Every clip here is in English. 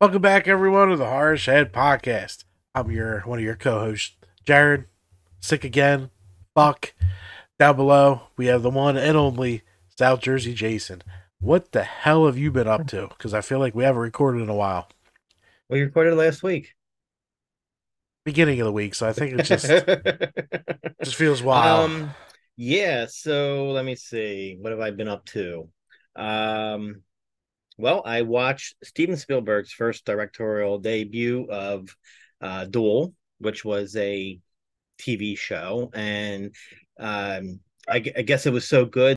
Welcome back, everyone, to the Harsh Head Podcast. I'm your one of your co-hosts, Jared. Sick again. Fuck. Down below, we have the one and only South Jersey Jason. What the hell have you been up to? Because I feel like we haven't recorded in a while. We recorded last week. Beginning of the week, so I think it just just feels wild. Um, yeah. So let me see. What have I been up to? Um, well, I watched Steven Spielberg's first directorial debut of uh, Duel, which was a TV show, and um, I, I guess it was so good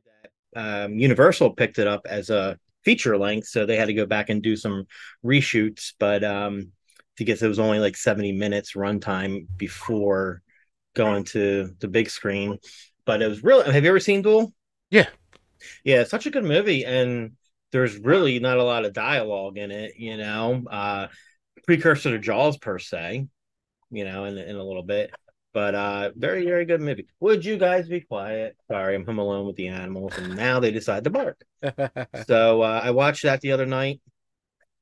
that um, Universal picked it up as a feature length, so they had to go back and do some reshoots. But um, I guess it was only like seventy minutes runtime before going to the big screen. But it was really. Have you ever seen Duel? Yeah. Yeah, such a good movie, and there's really not a lot of dialogue in it. You know, uh, precursor to Jaws per se. You know, in in a little bit. But uh very, very good movie. Would you guys be quiet? Sorry, I'm home alone with the animals, and now they decide to bark. so uh, I watched that the other night.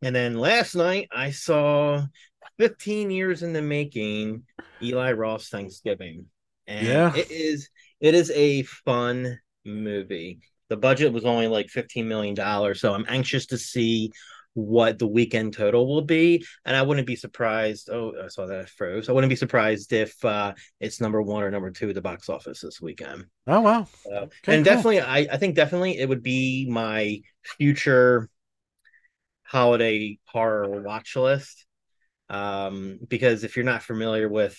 And then last night I saw 15 years in the making Eli Roth's Thanksgiving. And Yeah. it is it is a fun movie. The budget was only like 15 million dollars, so I'm anxious to see what the weekend total will be and i wouldn't be surprised oh i saw that I froze i wouldn't be surprised if uh it's number one or number two at the box office this weekend oh wow. so, Okay, and cool. definitely, I, I think definitely it would be my future holiday horror watch list. Um, because if you're not familiar with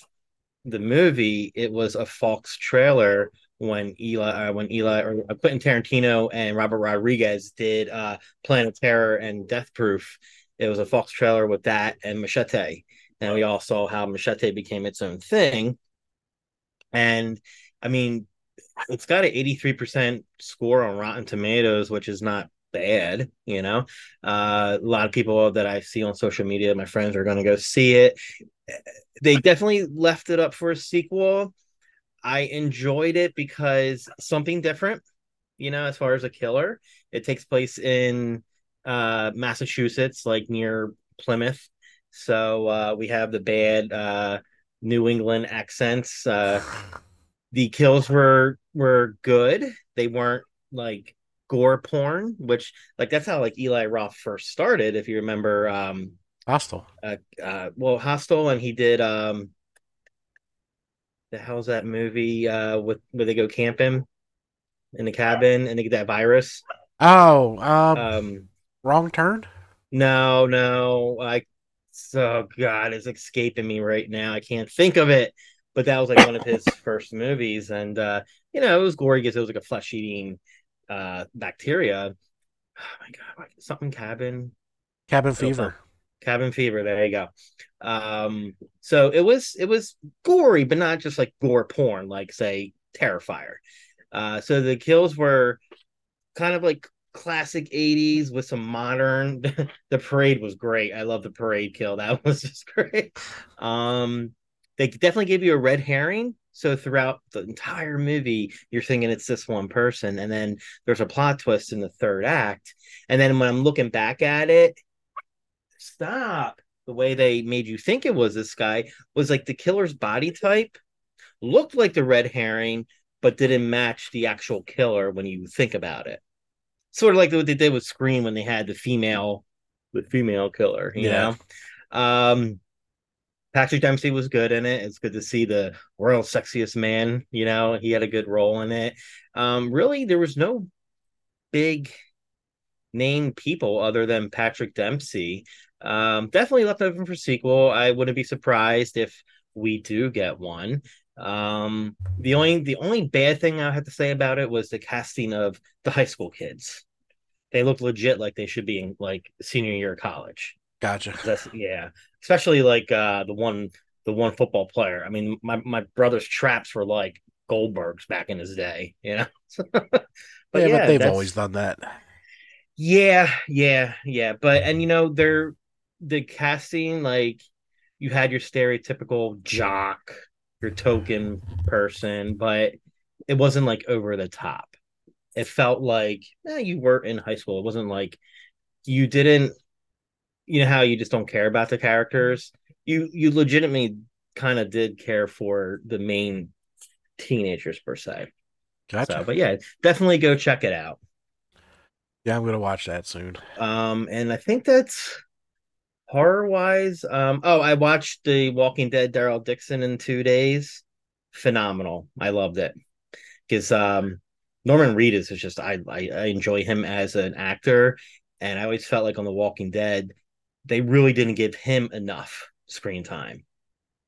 the movie, it was a Fox trailer when Eli, uh, when Eli or uh, Quentin Tarantino and Robert Rodriguez did uh, Planet Terror and Death Proof. It was a Fox trailer with that and Machete, and we all saw how Machete became its own thing. And I mean, it's got an 83% score on Rotten Tomatoes, which is not bad, you know. Uh, a lot of people that I see on social media, my friends are going to go see it. They definitely left it up for a sequel. I enjoyed it because something different, you know, as far as a killer. It takes place in uh, Massachusetts, like near Plymouth. So uh, we have the bad uh, New England accents. Uh, the kills were were good. They weren't like gore porn, which like that's how like Eli Roth first started. If you remember, um, Hostile. uh, uh, well, Hostel, and he did um, the hell's that movie uh with where they go camping in the cabin and they get that virus. Oh, um, Um, wrong turn. no, no, like so God, it's escaping me right now. I can't think of it. But that was like one of his first movies, and uh, you know, it was gory because it was like a flesh eating uh bacteria. Oh my god, what- something cabin. Cabin Still fever. Cabin fever, there you go. Um, so it was it was gory, but not just like gore porn, like say Terrifier. Uh, so the kills were kind of like classic 80s with some modern the parade was great. I love the parade kill. That was just great. Um they definitely give you a red herring. So throughout the entire movie, you're thinking it's this one person, and then there's a plot twist in the third act. And then when I'm looking back at it, stop. The way they made you think it was this guy was like the killer's body type looked like the red herring, but didn't match the actual killer when you think about it. Sort of like what they did with Scream when they had the female, the female killer, you Yeah. know. Um, Patrick Dempsey was good in it. It's good to see the world's sexiest man. You know, he had a good role in it. Um, really, there was no big name people other than Patrick Dempsey. Um, definitely left open for sequel. I wouldn't be surprised if we do get one. Um, the only the only bad thing I have to say about it was the casting of the high school kids. They look legit like they should be in like senior year of college. Gotcha. That's yeah, especially like uh the one the one football player. I mean, my my brother's traps were like Goldberg's back in his day, you know. but yeah, but they've that's- always done that. yeah, yeah, yeah. But and you know, they're the casting like you had your stereotypical jock, your token person, but it wasn't like over the top. It felt like eh, you were in high school. It wasn't like you didn't you know how you just don't care about the characters. You you legitimately kind of did care for the main teenagers per se. Gotcha. So, but yeah, definitely go check it out. yeah, I'm gonna watch that soon. Um, and I think that's horror wise. Um, oh, I watched the Walking Dead Daryl Dixon in two days. Phenomenal. I loved it because um, Norman Reedus is just I, I I enjoy him as an actor, and I always felt like on The Walking Dead, they really didn't give him enough screen time.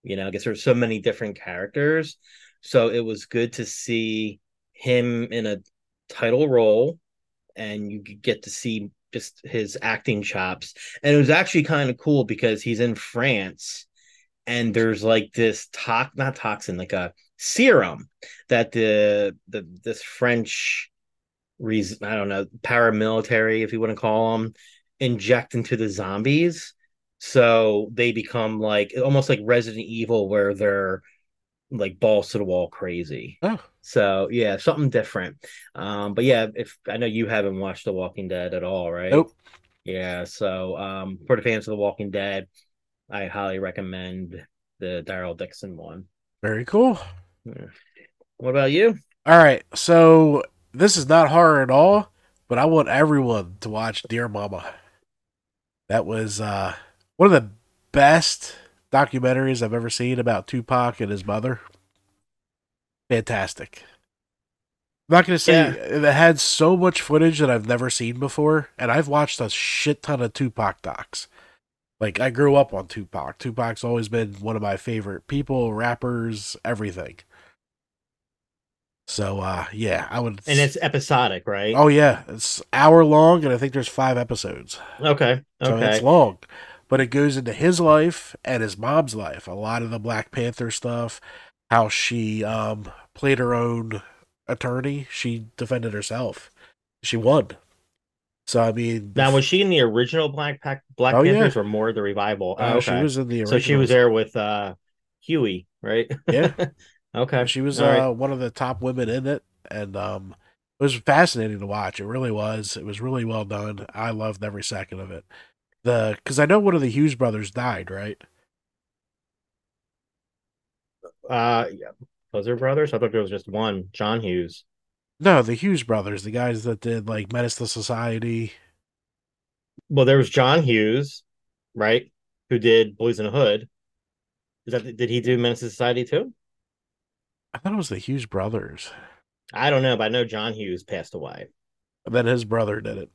You know, I guess there's so many different characters, so it was good to see him in a title role, and you get to see just his acting chops. And it was actually kind of cool because he's in France and there's like this tox not toxin, like a serum that the the this French reason I don't know, paramilitary, if you want to call them, inject into the zombies. So they become like almost like Resident Evil where they're like balls to the wall crazy. Oh, So yeah, something different. Um, but yeah, if I know you haven't watched The Walking Dead at all, right? nope. Yeah, so um, for the fans of The Walking Dead, I highly recommend the Daryl Dixon one. Very cool. What about you? All right, so this is not horror at all, but I want everyone to watch Dear Mama. That was uh, one of the best documentaries I've ever seen about Tupac and his mother. Fantastic. I'm not gonna say Yeah. it had so much footage that I've never seen before, and I've watched a shit ton of Tupac docs. Like I grew up on Tupac. Tupac's always been one of my favorite people, rappers, everything. So uh yeah, I would And it's episodic, right? Oh yeah, it's hour long and I think there's 5 episodes. okay, So okay. it's long. But it goes into his life and his mom's life. A lot of the Black Panther stuff, how she um played her own attorney, she defended herself. She won. So I mean Now, was she in the original Black Pack Black Oh, yeah. Panthers or more of the revival? uh, Oh, she was in the original. so she was there with uh Huey, right? Yeah. okay. She was All right. uh, one of the top women in it, and um, it was fascinating to watch. It really was. It was really well done. I loved every second of it. The because I know one of the Hughes brothers died, right? Uh, yeah. Was there brothers? I thought there was just one, John Hughes. No, the Hughes brothers, the guys that did like Menace to Society. Well, there was John Hughes, right? Who did Boys in the Hood? Is that did he do Menace to Society too? I thought it was the Hughes brothers. I don't know, but I know John Hughes passed away. And then his brother did it.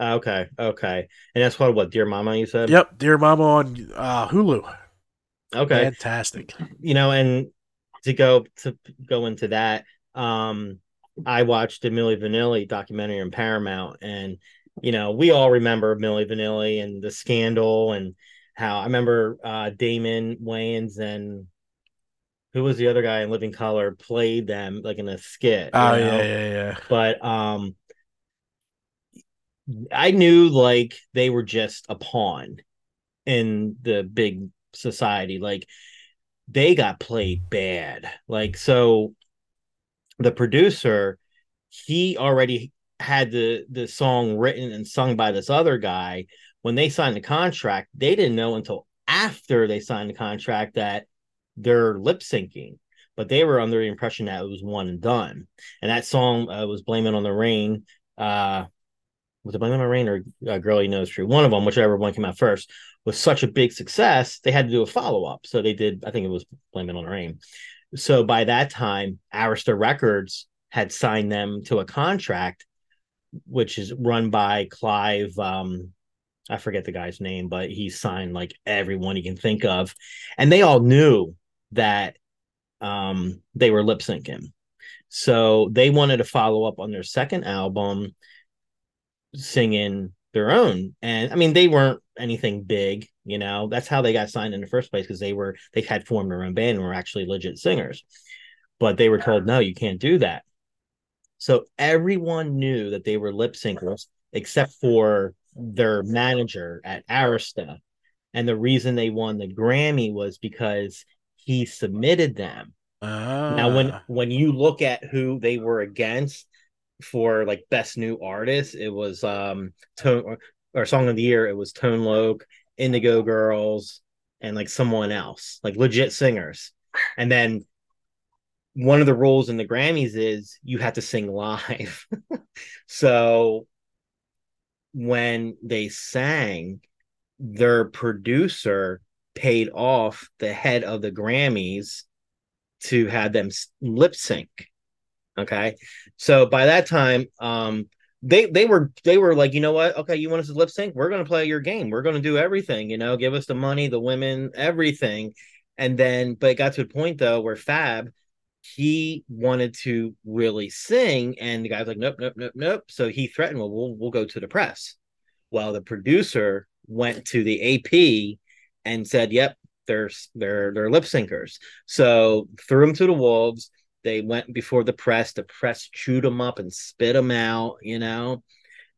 Uh, okay, okay, and that's called what? Dear Mama, you said. Yep, Dear Mama on uh, Hulu. Okay, Fantastic. you know, and to go to go into that, um, I watched the Milli Vanilli documentary on Paramount, and you know, we all remember Milli Vanilli and the scandal, and how I remember uh, Damon Wayans and who was the other guy in Living Color played them like in a skit. Oh know? yeah, yeah, yeah. but um I knew like they were just a pawn in the big society. Like they got played bad. Like so the producer, he already had the the song written and sung by this other guy. When they signed the contract, they didn't know until after they signed the contract that they're lip syncing. But they were under the impression that it was one and done. And that song uh, was "Blaming on the Rain." Uh, was it "Blame on the Rain" or uh, "Girl You Know It's True"? One of them, whichever one came out first, was such a big success. They had to do a follow up, so they did. I think it was "Blame It on the Rain." So by that time, Arista Records had signed them to a contract, which is run by Clive. Um, I forget the guy's name, but he signed like everyone he can think of, and they all knew that um, they were lip syncing. So they wanted to follow up on their second album, singing their own. And I mean, they weren't anything big, you know. That's how they got signed in the first place because they were they had formed their own band and were actually legit singers. But they were told, no, you can't do that. So everyone knew that they were lip syncers except for their manager at Arista. And the reason they won the Grammy was because he submitted them. Ah, Now, when when you look at who they were against for like best new artist, it was um Tone or song of the year, it was Tone Loc, Indigo Girls, and like someone else, like legit singers. And then one of the rules in the Grammys is you have to sing live. so when they sang, their producer paid off the head of the Grammys to have them lip sync. Okay. So by that time, um, they they were they were like, you know what? Okay, you want us to lip sync? We're gonna play your game. We're gonna do everything, you know, give us the money, the women, everything. And then, but it got to a point though where Fab he wanted to really sing, and the guy's like, nope, nope, nope, nope. So he threatened, well, we'll we'll go to the press. Well, the producer went to the AP and said, "Yep, they're they're they're lip syncers." So threw them to the wolves. They went before the press. The press chewed them up and spit them out. You know.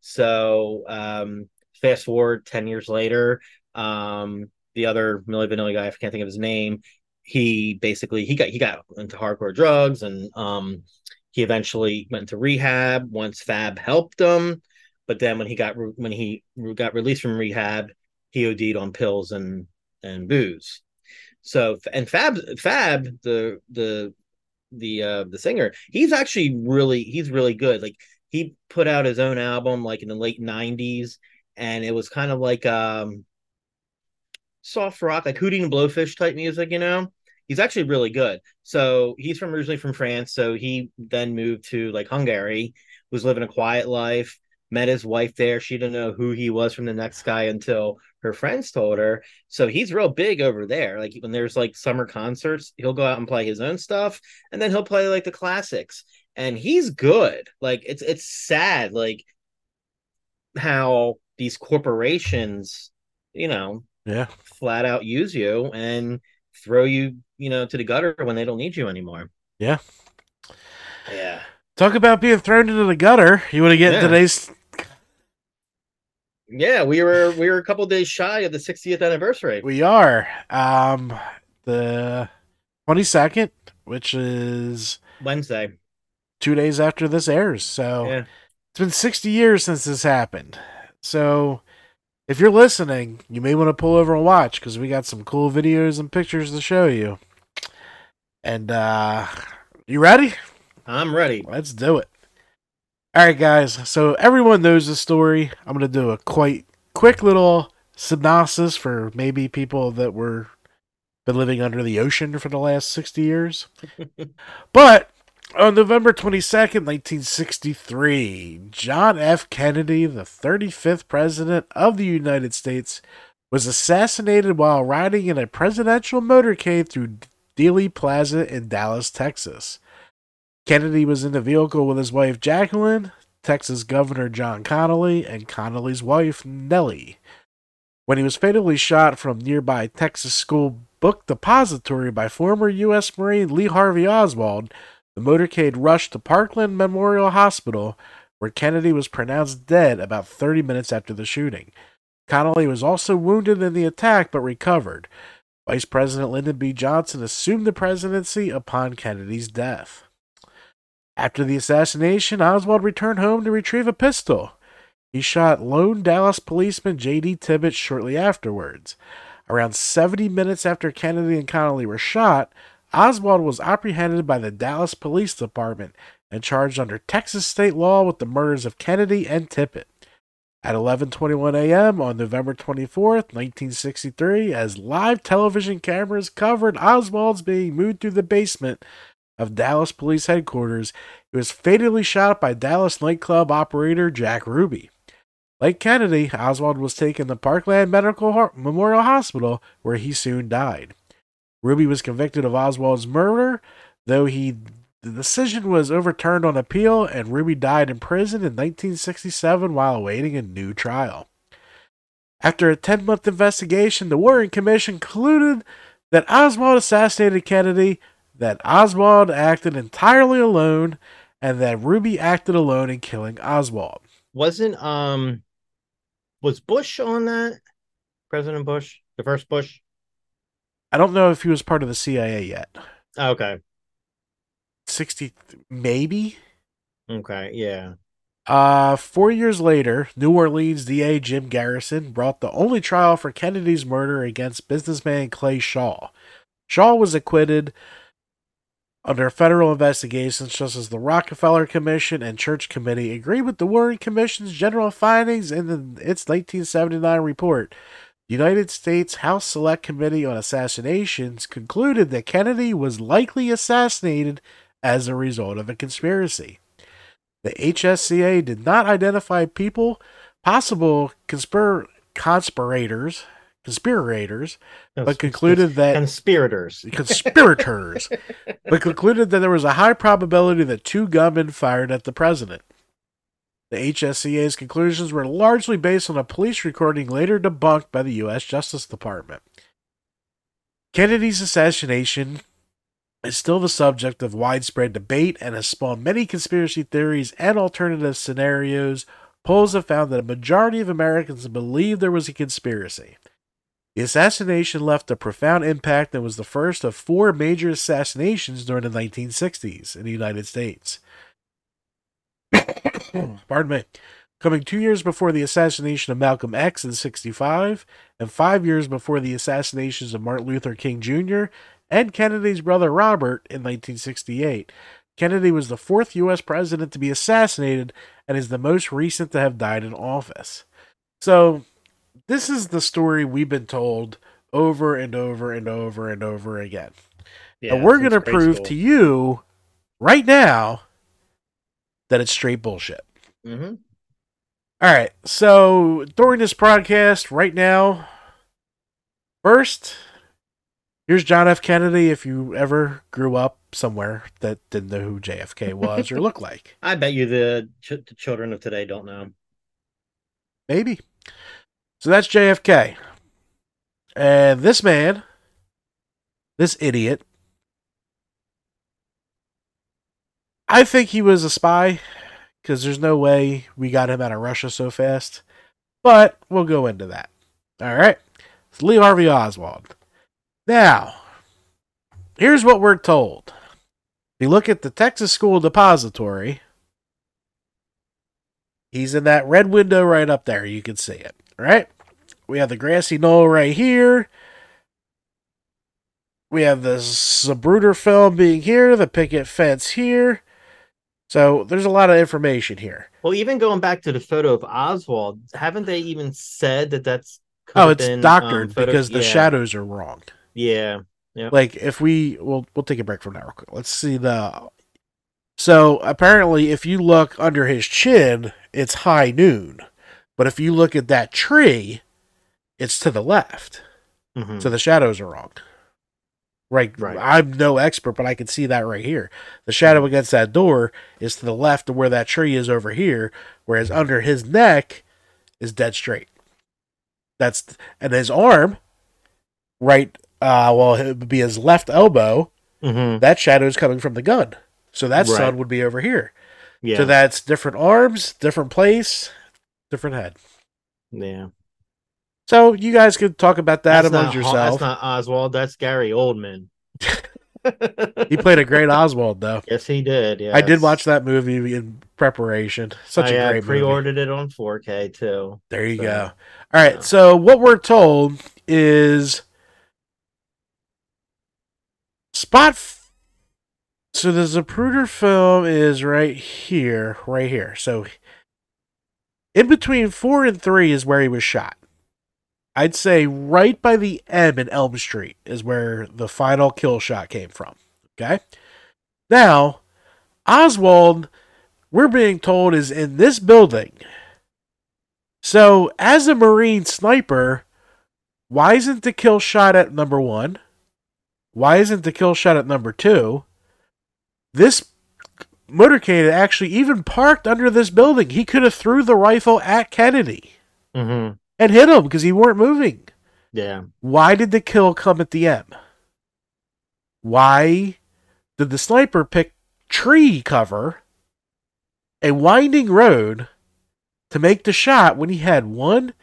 So um, fast forward ten years later, um, the other Milli Vanilli guy, I can't think of his name. He basically he got he got into hardcore drugs and um, he eventually went to rehab once Fab helped him. But then when he got when he got released from rehab, he OD'd on pills and and booze. So and Fab Fab the the the uh the singer, he's actually really he's really good. Like he put out his own album like in the late 90s and it was kind of like um soft rock like Hootie and Blowfish type music, you know. He's actually really good. So he's from originally from France, so he then moved to like Hungary, was living a quiet life met his wife there. She didn't know who he was from the next guy until her friends told her. So he's real big over there. Like when there's like summer concerts, he'll go out and play his own stuff and then he'll play like the classics. And he's good. Like it's it's sad like how these corporations, you know, yeah, flat out use you and throw you, you know, to the gutter when they don't need you anymore. Yeah. Yeah. Talk about being thrown into the gutter. You want to get yeah. today's yeah, we were we were a couple days shy of the 60th anniversary. We are. Um the 22nd, which is Wednesday. 2 days after this airs. So yeah. it's been 60 years since this happened. So if you're listening, you may want to pull over and watch cuz we got some cool videos and pictures to show you. And uh you ready? I'm ready. Let's do it. All right, guys. So everyone knows the story. I'm going to do a quite quick little synopsis for maybe people that were been living under the ocean for the last 60 years. but on November 22nd, 1963, John F. Kennedy, the 35th president of the United States, was assassinated while riding in a presidential motorcade through Dealey Plaza in Dallas, Texas. Kennedy was in the vehicle with his wife Jacqueline, Texas Governor John Connally, and Connally's wife Nellie. When he was fatally shot from nearby Texas School Book Depository by former U.S. Marine Lee Harvey Oswald, the motorcade rushed to Parkland Memorial Hospital, where Kennedy was pronounced dead about 30 minutes after the shooting. Connally was also wounded in the attack but recovered. Vice President Lyndon B. Johnson assumed the presidency upon Kennedy's death. After the assassination, Oswald returned home to retrieve a pistol. He shot lone Dallas policeman J.D. Tippit shortly afterwards. Around 70 minutes after Kennedy and Connally were shot, Oswald was apprehended by the Dallas Police Department and charged under Texas state law with the murders of Kennedy and Tippit. At 11:21 a.m. on November 24th, 1963, as live television cameras covered Oswald's being moved through the basement of Dallas Police Headquarters, he was fatally shot by Dallas nightclub operator Jack Ruby. Like Kennedy, Oswald was taken to Parkland Medical Memorial Hospital, where he soon died. Ruby was convicted of Oswald's murder, though he the decision was overturned on appeal, and Ruby died in prison in 1967 while awaiting a new trial. After a 10 month investigation, the Warren Commission concluded that Oswald assassinated Kennedy that Oswald acted entirely alone and that Ruby acted alone in killing Oswald. Wasn't um was Bush on that? President Bush? The first Bush? I don't know if he was part of the CIA yet. Okay. 60 maybe? Okay, yeah. Uh, four years later, New Orleans DA Jim Garrison brought the only trial for Kennedy's murder against businessman Clay Shaw. Shaw was acquitted under federal investigations such as the Rockefeller Commission and Church Committee agreed with the Warren Commission's general findings in the, its 1979 report. The United States House Select Committee on Assassinations concluded that Kennedy was likely assassinated as a result of a conspiracy. The HSCA did not identify people, possible conspir- conspirators, conspirators, but concluded that conspirators, conspirators, but concluded that there was a high probability that two gunmen fired at the president. The HSCA's conclusions were largely based on a police recording later debunked by the U.S. Justice Department. Kennedy's assassination is still the subject of widespread debate and has spawned many conspiracy theories and alternative scenarios. Polls have found that a majority of Americans believe there was a conspiracy. The assassination left a profound impact and was the first of four major assassinations during the 1960s in the United States. Pardon me. Coming two years before the assassination of Malcolm X in 65, and five years before the assassinations of Martin Luther King Jr. and Kennedy's brother Robert in 1968. Kennedy was the fourth U.S. president to be assassinated and is the most recent to have died in office. So, this is the story we've been told over and over and over and over again. Yeah, and we're going to prove school. to you right now that it's straight bullshit. Mhm. All right. So during this broadcast right now, first, here's John F. Kennedy. If you ever grew up somewhere that didn't know who JFK was or looked like, I bet you the, ch- the children of today don't know. maybe. So that's JFK. And this man, this idiot, I think he was a spy because there's no way we got him out of Russia so fast. But we'll go into that. All right. It's Lee Harvey Oswald. Now, here's what we're told. If you look at the Texas School Depository, he's in that red window right up there. You can see it. Right. We have the grassy knoll right here. We have the Zapruder film being here, the picket fence here. So there's a lot of information here. Well, even going back to the photo of Oswald, haven't they even said that that's Oh, it's been, doctored um, photo- because the yeah, shadows are wrong. Yeah, Yeah. Like if we we'll we'll take a break from that real quick. Let's see the so apparently if you look under his chin, it's high noon. But if you look at that tree, it's to the left. Mhm. So the shadows are wrong. Right. Right. I'm no expert, but I can see that right here. The shadow against that door is to the left of where that tree is over here, whereas under his neck is dead straight. That's and his arm, right? Uh, well, it would be his left elbow. Mhm. That shadow is coming from the gun, so that Right. sun would be over here. yeah, So that's different arms, different place, different head. yeah. So you guys could talk about that That's amongst not, yourself. That's not Oswald. That's Gary Oldman. He played a great Oswald, though. Yes, he did. Yes. I did watch that movie in preparation. Such I a uh, great movie. pre-ordered it on 4K too. There you so, go. All right. yeah. So what we're told is spot. F- so the Zapruder film is right here, right here. So in between four and three is where he was shot. I'd say right by the M in Elm Street is where the final kill shot came from. Okay. Now, Oswald, we're being told, is in this building. So, as a Marine sniper, why isn't the kill shot at number one? Why isn't the kill shot at number two? This motorcade actually even parked under this building. He could have threw the rifle at Kennedy Mhm. And hit him because he weren't moving. Yeah. Why did the kill come at the end? Why did the sniper pick tree cover, a winding road, to make the shot when he had one,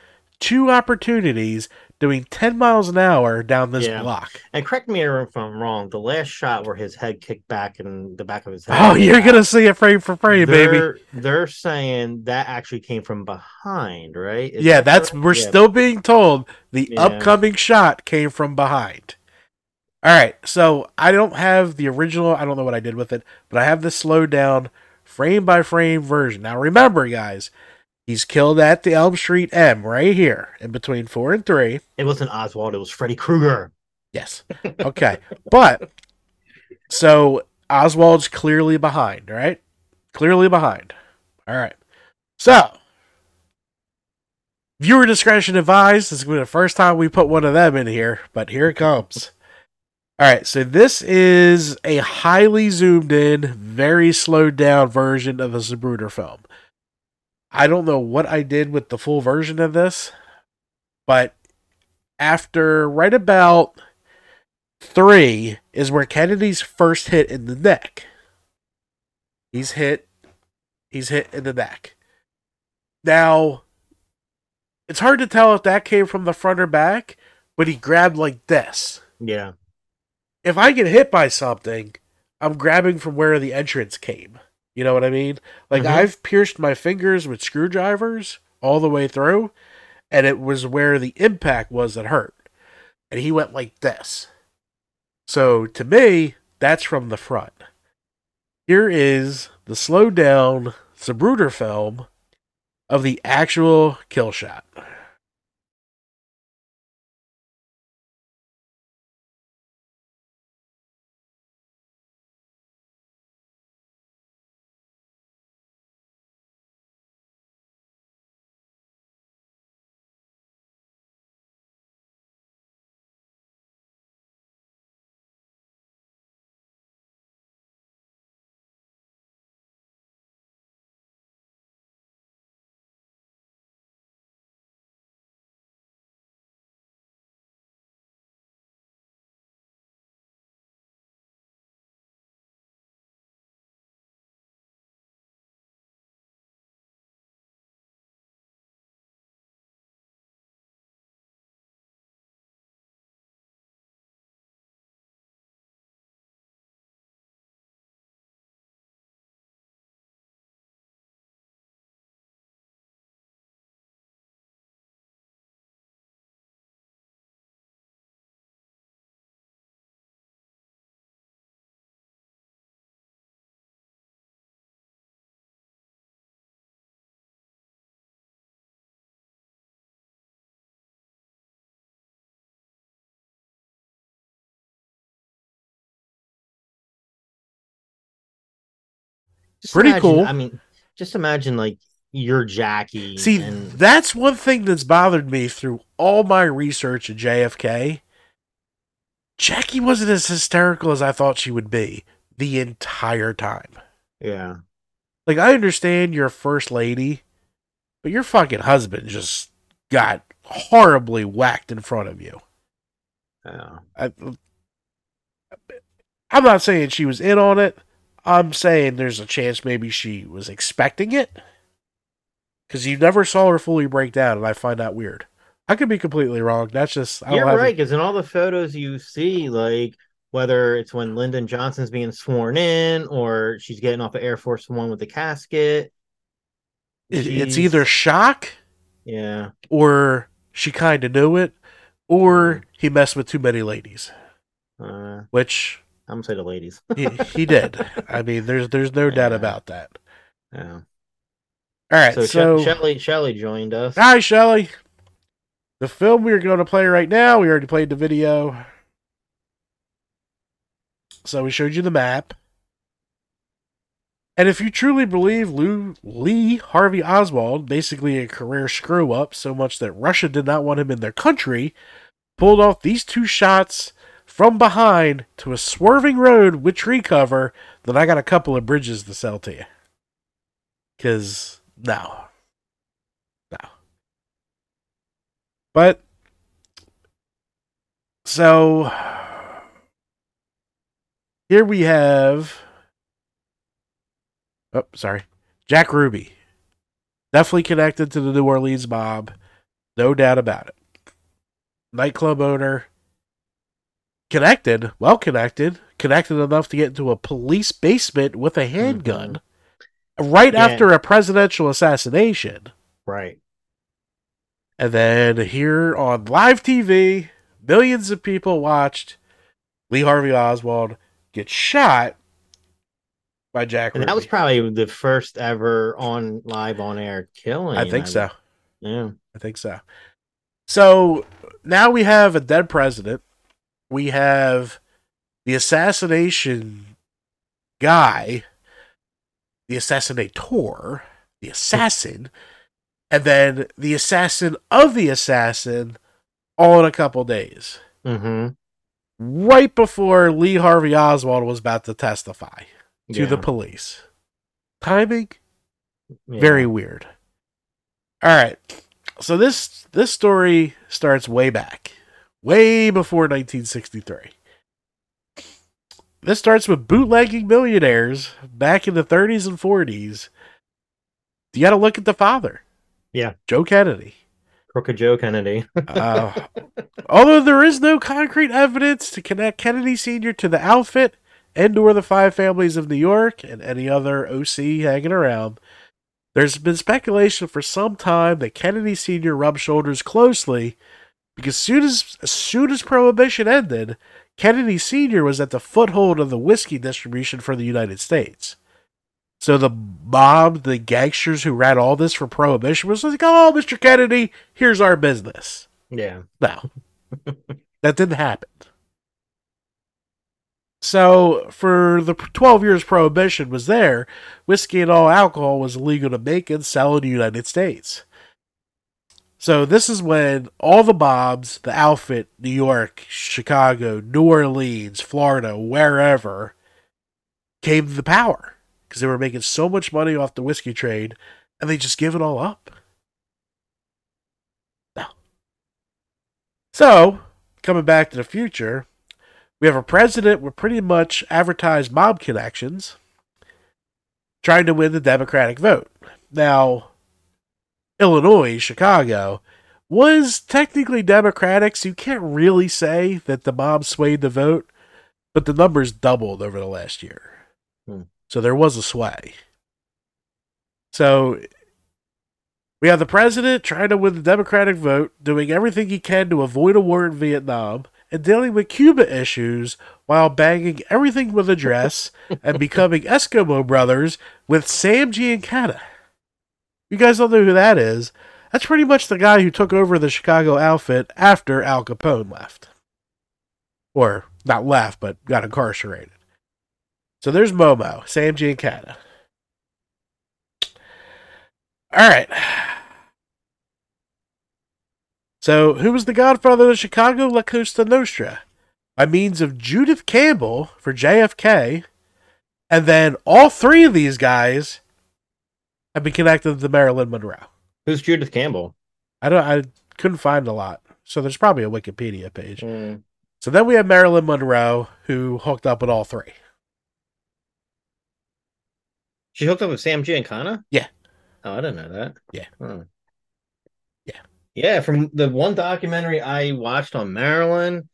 two opportunities doing 10 miles an hour down this Yeah. block. And correct me if I'm wrong. The last shot where his head kicked back and the back of his head. Oh, you're going to see it frame for frame, baby. they're, They're saying that actually came from behind, right? Is Yeah, that that's correct? we're Yeah. still being told the Yeah. upcoming shot came from behind. All right, so I don't have the original. I don't know what I did with it, but I have the slowed down frame by frame version. Now remember, guys, he's killed at the Elm Street M right here in between four and three. It wasn't Oswald. It was Freddy Krueger. Yes. Okay, but so Oswald's clearly behind, right? Clearly behind. All right. So viewer discretion advised. This is the first time we put one of them in here, but here it comes. All right, so this is a highly zoomed in, very slowed down version of the Zapruder film. I don't know what I did with the full version of this, but after right about three is where Kennedy's first hit in the neck. He's hit. He's hit in the neck. Now, it's hard to tell if that came from the front or back, but he grabbed like this. Yeah. If I get hit by something, I'm grabbing from where the entrance came. You know what I mean? Like Mhm. I've pierced my fingers with screwdrivers all the way through, and it was where the impact was that hurt. And he went like this. So to me, that's from the front. Here is the slowed down Zapruder film of the actual kill shot. Just Pretty imagine- cool. I mean, just imagine like you're Jackie. See, and that's one thing that's bothered me through all my research at JFK. Jackie wasn't as hysterical as I thought she would be the entire time. yeah, Like, I understand you're a first lady, but your fucking husband just got horribly whacked in front of you. yeah, I, I'm not saying she was in on it. I'm saying there's a chance maybe she was expecting it. Because you never saw her fully break down, and I find that weird. I could be completely wrong. That's just I you're right. Because in all the photos you see, like whether it's when Lyndon Johnson's being sworn in or she's getting off of Air Force One with the casket, It, it's either shock yeah, or she kind of knew it, or he messed with too many ladies, uh, which I'm gonna say the ladies. he, he did. I mean, there's there's no doubt about that. yeah. All right, So, so, She- Shelley Shelley joined us. hi Shelly. The film we are going to play right now, we already played the video. So we showed you the map. And if you truly believe Lou, Lee Harvey Oswald, basically a career screw up, so much that Russia did not want him in their country, pulled off these two shots from behind to a swerving road with tree cover, then I got a couple of bridges to sell to you. Because, no. No. But, so, here we have. Oh, sorry. Jack Ruby. Definitely connected to the New Orleans mob. No doubt about it. nightclub owner, connected, well connected, connected enough to get into a police basement with a handgun mm-hmm. right Yeah. after a presidential assassination. Right. And then here on live TV, millions of people watched Lee Harvey Oswald get shot by Jack And that was probably the first ever on live on air killing. I think so. Yeah. I think so. So now we have a dead president. We have the assassination guy, the assassinator, the assassin, and then the assassin of the assassin all in a couple days. Mm-hmm. Right before Lee Harvey Oswald was about to testify to the police. Timing Yeah. very weird. All right. So this this story starts way back. Way before 1963. This starts with bootlegging millionaires back in the 30s and 40s. You got to look at the father. Yeah. Joe Kennedy. Crooked Joe Kennedy. Uh, although there is no concrete evidence to connect Kennedy Sr. to the outfit and or the five families of New York and any other OC hanging around, there's been speculation for some time that Kennedy Sr. rubbed shoulders closely because soon as, as soon as Prohibition ended, Kennedy Sr. was at the foothold of the whiskey distribution for the United States. So the mob, the gangsters who ran all this for Prohibition was like, oh, Mr. Kennedy, here's our business. yeah. No, that didn't happen. So, for the 12 years prohibition was there, whiskey and all alcohol was illegal to make and sell in the United States. So, this is when all the mobs, the outfit, New York, Chicago, New Orleans, Florida, wherever, came to the power because they were making so much money off the whiskey trade and they just give it all up. No. So, coming back to the future, we have a president with pretty much advertised mob connections trying to win the Democratic vote. Now, Illinois, Chicago, was technically Democratic, so you can't really say that the mob swayed the vote, but the numbers doubled over the last year. Hmm. So there was a sway. So we have the president trying to win the Democratic vote, doing everything he can to avoid a war in Vietnam, and dealing with Cuba issues while banging everything with a dress and becoming Eskimo brothers with Sam Giancana. You guys don't know who that is. That's pretty much the guy who took over the Chicago outfit after Al Capone left. Or not left, but got incarcerated. So there's Momo, Sam Giancana. All right. So, who was the godfather of Chicago La Costa Nostra? By means of Judith Campbell for JFK, and then all three of these guys have been connected to Marilyn Monroe. Who's Judith Campbell? I don't. I couldn't find a lot, so there's probably a Wikipedia page. Mm, So then we have Marilyn Monroe, who hooked up with all three. She hooked up with Sam Giancana? Yeah. Oh, I didn't know that. Yeah. Huh. Yeah. Yeah, from the one documentary I watched on Marilyn,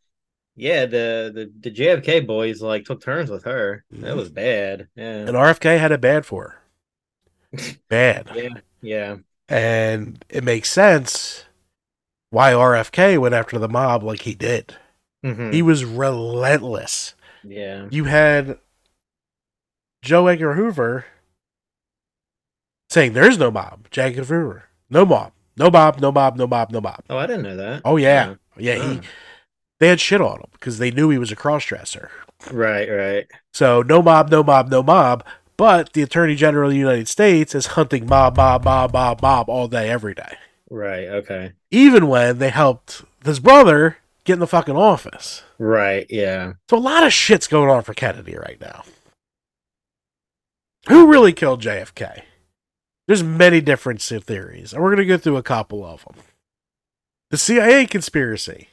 yeah, the the, the JFK boys like took turns with her. That was bad. Yeah. And RFK had it bad for her. Bad. Yeah. Yeah. And it makes sense why RFK went after the mob like he did. Mhm. He was relentless. Yeah. You had Joe Edgar Hoover saying there's no mob. J. Edgar Hoover. No mob. No mob, no mob, no mob, no mob. Oh, I didn't know that. Oh yeah. Yeah, he Oh. they had shit on him because they knew he was a crossdresser. Right, right. So no mob, no mob, no mob. But the Attorney General of the United States is hunting mob, mob, mob, mob, mob all day, every day. Right. Okay. Even when they helped his brother get in the fucking office. Right. Yeah. So a lot of shit's going on for Kennedy right now. Who really killed JFK? There's many different theories, and we're going to go through a couple of them. The CIA conspiracy,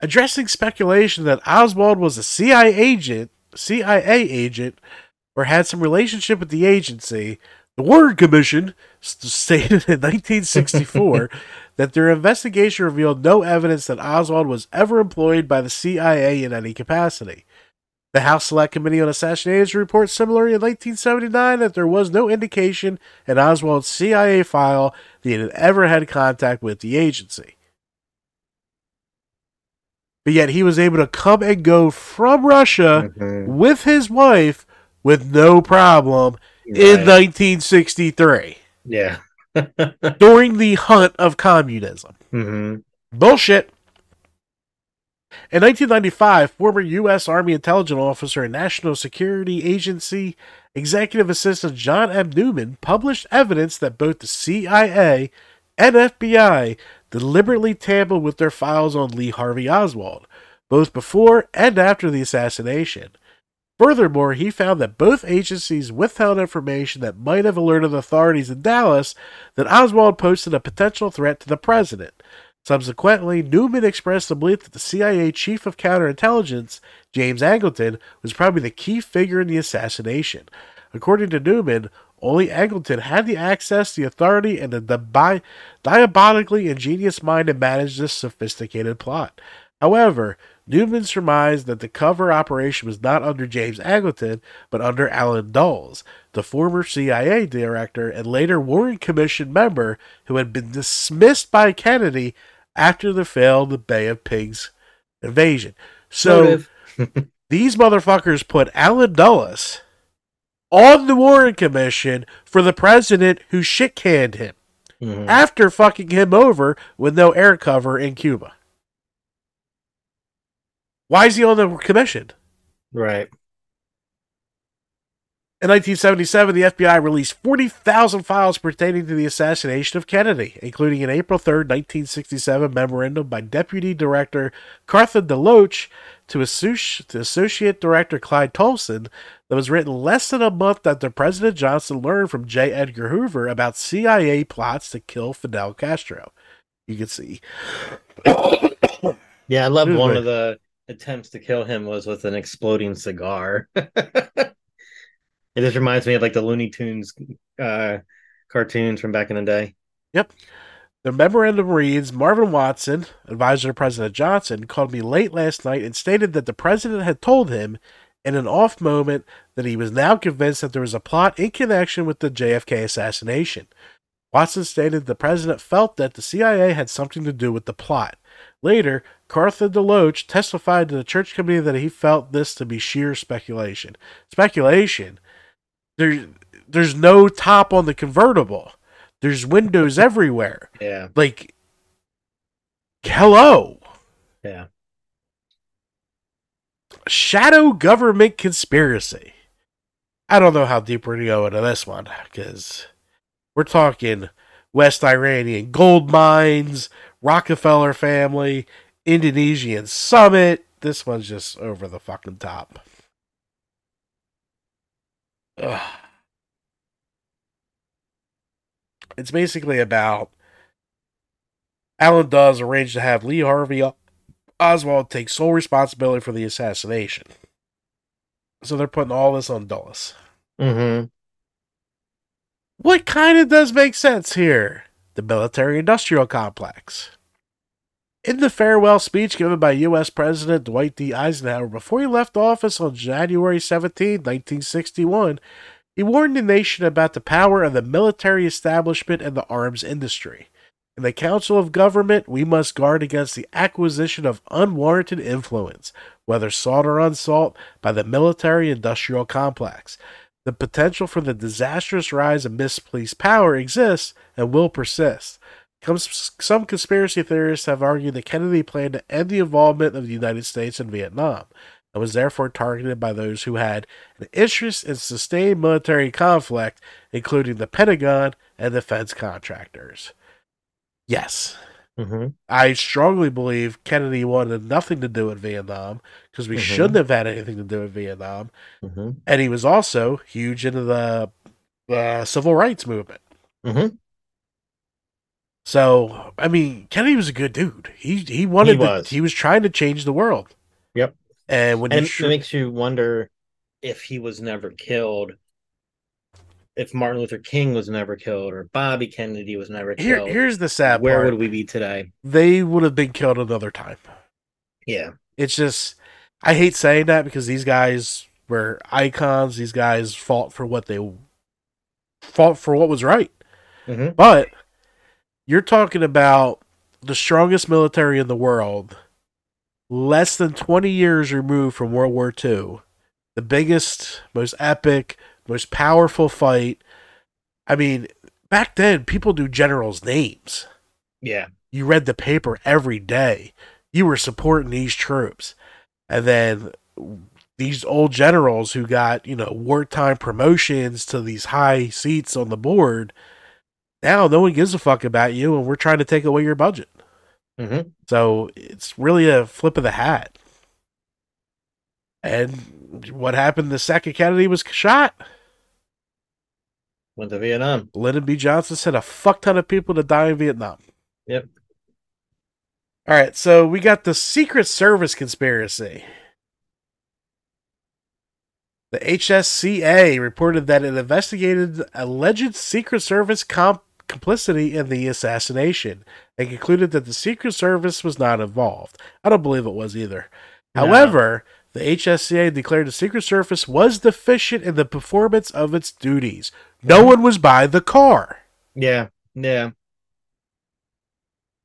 addressing speculation that Oswald was a CIA agent, CIA agent, or had some relationship with the agency. The Warren Commission stated in 1964 that their investigation revealed no evidence that Oswald was ever employed by the CIA in any capacity. The House Select Committee on Assassinations reports similarly in 1979 that there was no indication in Oswald's CIA file that he had ever had contact with the agency. But yet he was able to come and go from Russia Mhm. with his wife with no problem in 1963 yeah. during the hunt of communism. hmm Bullshit. In 1995, former U.S. Army intelligence officer and National Security Agency Executive Assistant John M. Newman published evidence that both the CIA and FBI deliberately tampered with their files on Lee Harvey Oswald, both before and after the assassination. Furthermore, he found that both agencies withheld information that might have alerted authorities in Dallas that Oswald posed a potential threat to the president. Subsequently, Newman expressed the belief that the CIA chief of counterintelligence, James Angleton, was probably the key figure in the assassination. According to Newman, only Angleton had the access, the authority, and the di- diabolically ingenious mind to manage this sophisticated plot. However, Newman surmised that the cover operation was not under James Angleton, but under Allen Dulles, the former CIA director and later Warren Commission member who had been dismissed by Kennedy after the failed Bay of Pigs invasion. So these motherfuckers put Allen Dulles on the Warren Commission for the president who shit canned him Mhm. after fucking him over with no air cover in Cuba. Why is he on the commission? Right. In 1977, the FBI released 40,000 files pertaining to the assassination of Kennedy, including an April 3, 1967 memorandum by Deputy Director Cartha DeLoach to, associ- to Associate Director Clyde Tolson that was written less than a month after President Johnson learned from J. Edgar Hoover about CIA plots to kill Fidel Castro. You can see. Yeah, I love one of the attempts to kill him was with an exploding cigar. it just reminds me of like the Looney Tunes uh, cartoons from back in the day. Yep. The memorandum reads Marvin Watson, advisor to President Johnson, called me late last night and stated that the president had told him in an off moment that he was now convinced that there was a plot in connection with the JFK assassination. Watson stated the president felt that the CIA had something to do with the plot. Later, Cartha DeLoach testified to the church committee that he felt this to be sheer speculation. Speculation? There, there's no top on the convertible. There's windows everywhere. Yeah, Like, hello. yeah. Shadow government conspiracy. I don't know how deep we're going to go into this one because we're talking West Irian gold mines, Rockefeller family, Indonesian summit. This one's just over the fucking top. Ugh. It's basically about Allen Dulles arrange to have Lee Harvey Oswald take sole responsibility for the assassination. So they're putting all this on Dulles. Mm-hmm. What kind of does make sense here? The military industrial complex. In the farewell speech given by U.S. President Dwight D. Eisenhower before he left office on January 17, 1961, he warned the nation about the power of the military establishment and the arms industry. In the Council of Government, we must guard against the acquisition of unwarranted influence, whether sought or unsought, by the military industrial complex. The potential for the disastrous rise of misplaced power exists and will persist. Some conspiracy theorists have argued that Kennedy planned to end the involvement of the United States in Vietnam and was therefore targeted by those who had an interest in sustained military conflict, including the Pentagon and defense contractors. Yes, Mm-hmm. I strongly believe Kennedy wanted nothing to do with Vietnam because we Mhm. shouldn't have had anything to do with Vietnam. Mm-hmm. And he was also huge into the uh, civil rights movement. Mm-hmm. So, I mean, Kennedy was a good dude. He he wanted He to- was. he was trying to change the world. Yep. And when And it tr- makes you wonder if he was never killed. If Martin Luther King was never killed or Bobby Kennedy was never Here, killed, here's the sad part. where part. would we be today? They would have been killed another time. Yeah. It's just, I hate saying that because these guys were icons. These guys fought for what they fought for what was right. hmm But you're talking about the strongest military in the world, less than 20 years removed from World War II, the biggest, most epic, most powerful fight. I mean, back then, people knew generals' names. Yeah. You read the paper every day. You were supporting these troops. And then these old generals who got, you know, wartime promotions to these high seats on the board, now no one gives a fuck about you and we're trying to take away your budget. hmm So it's really a flip of the hat. And what happened the second Kennedy was shot? Went to Vietnam. Lyndon B. Johnson sent a fuck ton of people to die in Vietnam. Yep. All right, so we got the Secret Service conspiracy. The HSCA reported that it investigated alleged Secret Service comp- complicity in the assassination and concluded that the Secret Service was not involved. I don't believe it was either. No. However, the HSCA declared the Secret Service was deficient in the performance of its duties. No one was by the car. Yeah. Yeah.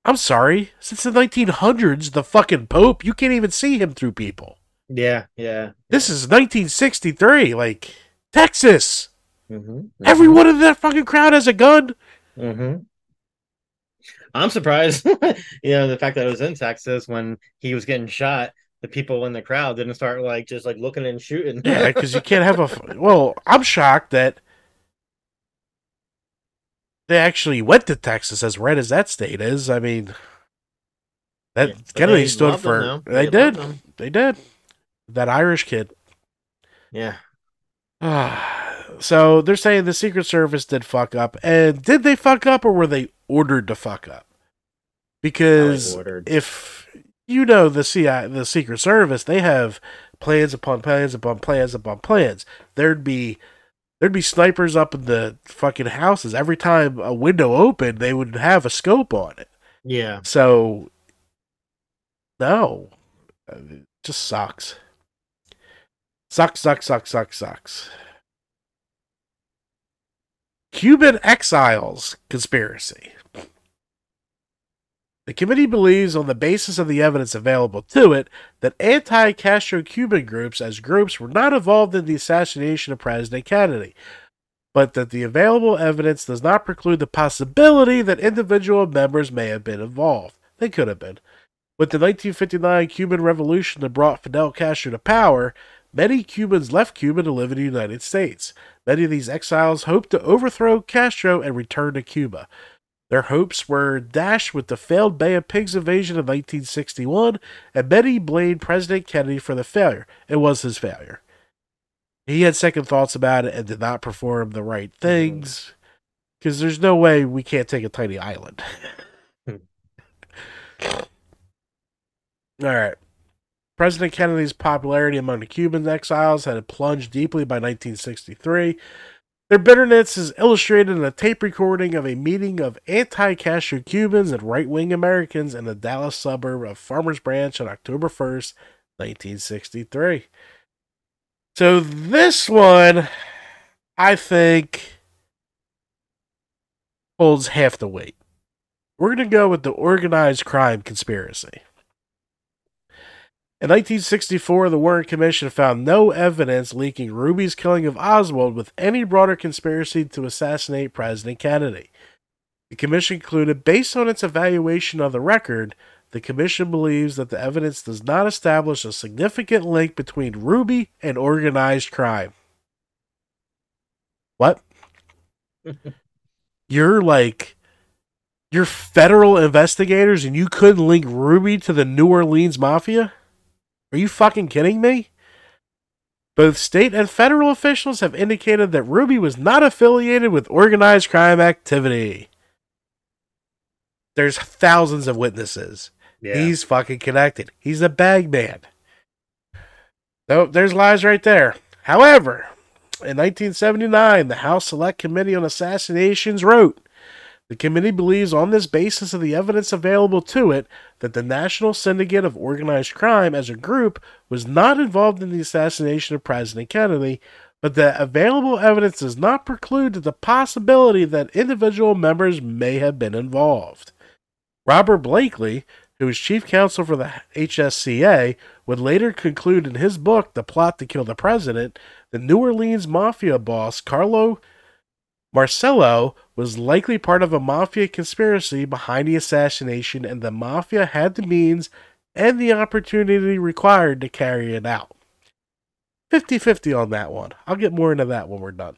I'm sorry. Since the 1900s, the fucking Pope, you can't even see him through people. Yeah. Yeah. This is 1963. Like, Texas. hmm Everyone in that fucking crowd has a gun. hmm I'm surprised, you know, the fact that it was in Texas when he was getting shot. The people in the crowd didn't start like just like looking and shooting. Yeah, because you can't have a. Well, I'm shocked that they actually went to Texas, as red as that state is. I mean, that Yeah, Kennedy they stood for. though. They, They did. They did. That Irish kid. yeah. so they're saying the Secret Service did fuck up, and did they fuck up, or were they ordered to fuck up? Because if you know the CI, the Secret Service, they have plans upon plans upon plans upon plans. There'd be there'd be snipers up in the fucking houses every time a window opened. They would have a scope on it. Yeah. So no, it just sucks. Sucks, sucks, sucks, sucks, sucks. Cuban exiles conspiracy. The committee believes, on the basis of the evidence available to it, that anti Castro Cuban groups as groups were not involved in the assassination of President Kennedy, but that the available evidence does not preclude the possibility that individual members may have been involved. They could have been. With the 1959 Cuban Revolution that brought Fidel Castro to power, many Cubans left Cuba to live in the United States. Many of these exiles hoped to overthrow Castro and return to Cuba. Their hopes were dashed with the failed Bay of Pigs invasion of 1961, and many blamed President Kennedy for the failure. It was his failure. He had second thoughts about it and did not perform the right mm-hmm. things. Because there's no way we can't take a tiny island. All right. President Kennedy's popularity among the Cuban exiles had plunged deeply by 1963. Their bitterness is illustrated in a tape recording of a meeting of anti Castro Cubans and right wing Americans in the Dallas suburb of Farmers Branch on October 1st, 1963. So, this one, I think, holds half the weight. We're going to go with the organized crime conspiracy. In 1964, the Warren Commission found no evidence linking Ruby's killing of Oswald with any broader conspiracy to assassinate President Kennedy. The Commission concluded, based on its evaluation of the record, the Commission believes that the evidence does not establish a significant link between Ruby and organized crime. What? you're like, you're federal investigators and you couldn't link Ruby to the New Orleans Mafia? Are you fucking kidding me? Both state and federal officials have indicated that Ruby was not affiliated with organized crime activity. There's thousands of witnesses. Yeah. He's fucking connected. He's a bag man. No, there's lies right there. However, In 1979, the House Select Committee on Assassinations wrote The committee believes, on this basis of the evidence available to it, that the National Syndicate of Organized Crime as a group was not involved in the assassination of President Kennedy, but that available evidence does not preclude the possibility that individual members may have been involved. Robert Blakey, who was chief counsel for the HSCA, would later conclude in his book, The Plot to Kill the President, that New Orleans mafia boss Carlo Marcello was likely part of a mafia conspiracy behind the assassination, and the mafia had the means and the opportunity required to carry it out. 50 50 on that one. I'll get more into that when we're done.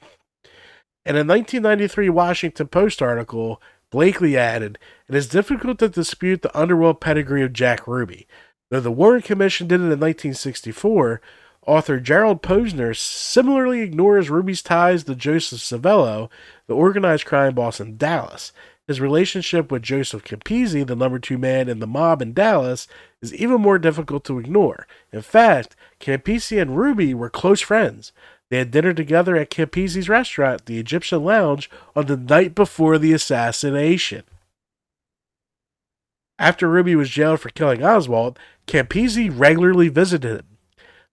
In a 1993 Washington Post article, Blakey added, It is difficult to dispute the underworld pedigree of Jack Ruby. Though the Warren Commission did it in 1964, author Gerald Posner similarly ignores Ruby's ties to Joseph Civello, the organized crime boss in Dallas. His relationship with Joseph Campisi, the number two man in the mob in Dallas, is even more difficult to ignore. In fact, Campisi and Ruby were close friends. They had dinner together at Campisi's restaurant, the Egyptian Lounge, on the night before the assassination. After Ruby was jailed for killing Oswald, Campisi regularly visited him.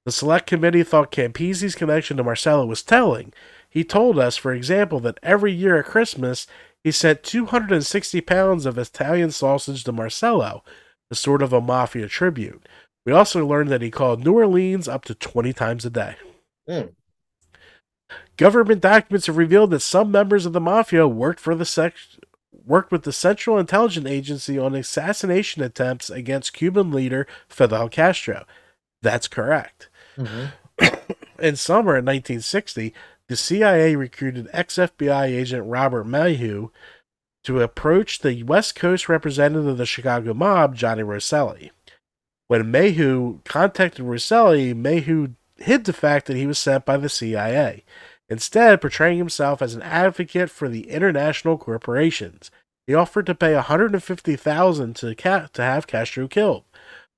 The select committee thought Campisi's connection to Marcello was telling. He told us, for example, that every year at Christmas he sent 260 pounds of Italian sausage to Marcello, a sort of a mafia tribute. We also learned that he called New Orleans up to 20 times a day. Mm. Government documents have revealed that some members of the mafia worked for the sex- worked with the Central Intelligence Agency on assassination attempts against Cuban leader Fidel Castro. That's correct. Mm-hmm. In summer of 1960, the CIA recruited ex FBI agent Robert Maheu to approach the West Coast representative of the Chicago mob, Johnny Rosselli. When Maheu contacted Rosselli, Maheu hid the fact that he was sent by the CIA, instead, portraying himself as an advocate for the international corporations. He offered to pay 150,000 to, ca- to have Castro killed,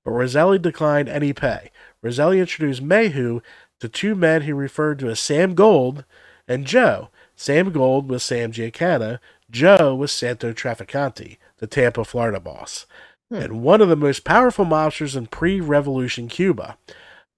but Rosselli declined any pay. Rosselli introduced Maheu to two men he referred to as Sam Gold and Joe. Sam Gold was Sam Giancana, Joe was Santo Trafficante, the Tampa, Florida boss, Hmm. and one of the most powerful mobsters in pre revolution Cuba.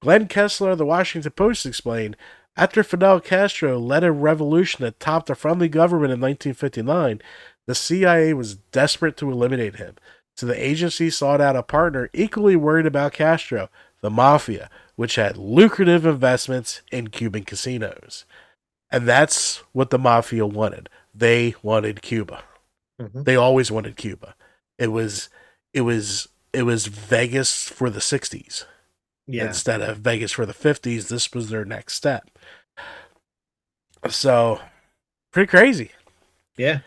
Glenn Kessler of the Washington Post explained after Fidel Castro led a revolution that topped a friendly government in 1959, the CIA was desperate to eliminate him. So the agency sought out a partner equally worried about Castro, the Mafia, which had lucrative investments in Cuban casinos. And that's what the Mafia wanted. They wanted Cuba. Mhm. They always wanted Cuba. It was it was it was Vegas for the 60s Yeah. instead of Vegas for the 50s. This was their next step. So, pretty crazy. Yeah.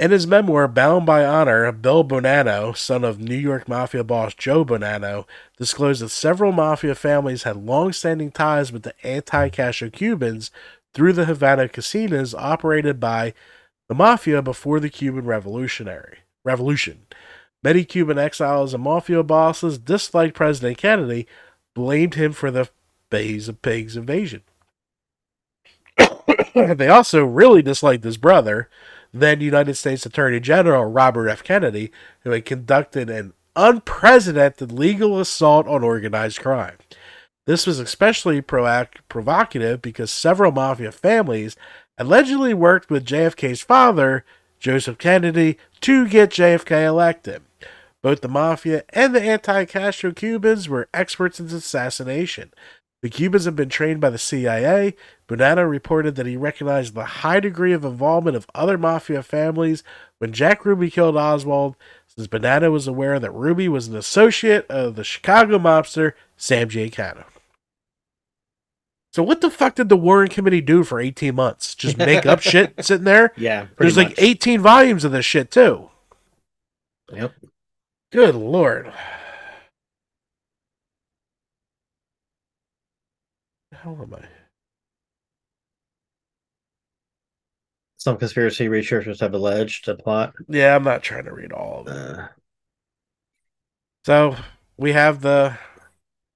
In his memoir, Bound by Honor, Bill Bonanno, son of New York Mafia boss Joe Bonanno, disclosed that several Mafia families had long standing ties with the anti Castro Cubans through the Havana casinos operated by the Mafia before the Cuban Revolutionary Revolution. Many Cuban exiles and Mafia bosses disliked President Kennedy, blamed him for the Bays of Pigs invasion. they also really disliked his brother, then United States Attorney General Robert F. Kennedy, who had conducted an unprecedented legal assault on organized crime. This was especially provocative because several mafia families allegedly worked with JFK's father, Joseph Kennedy, to get JFK elected. Both the mafia and the anti Castro Cubans were experts in assassination. The Cubans had been trained by the CIA. Bonanno reported that he recognized the high degree of involvement of other mafia families when Jack Ruby killed Oswald, since Bonanno was aware that Ruby was an associate of the Chicago mobster Sam Giancana. So what the fuck did the Warren Committee do for 18 months? Just make up shit sitting there? Yeah. There's pretty like 18 volumes of this shit too. Yep. Good lord. How am I? Some conspiracy researchers have alleged a plot. Yeah, I'm not trying to read all of it. Uh, So we have the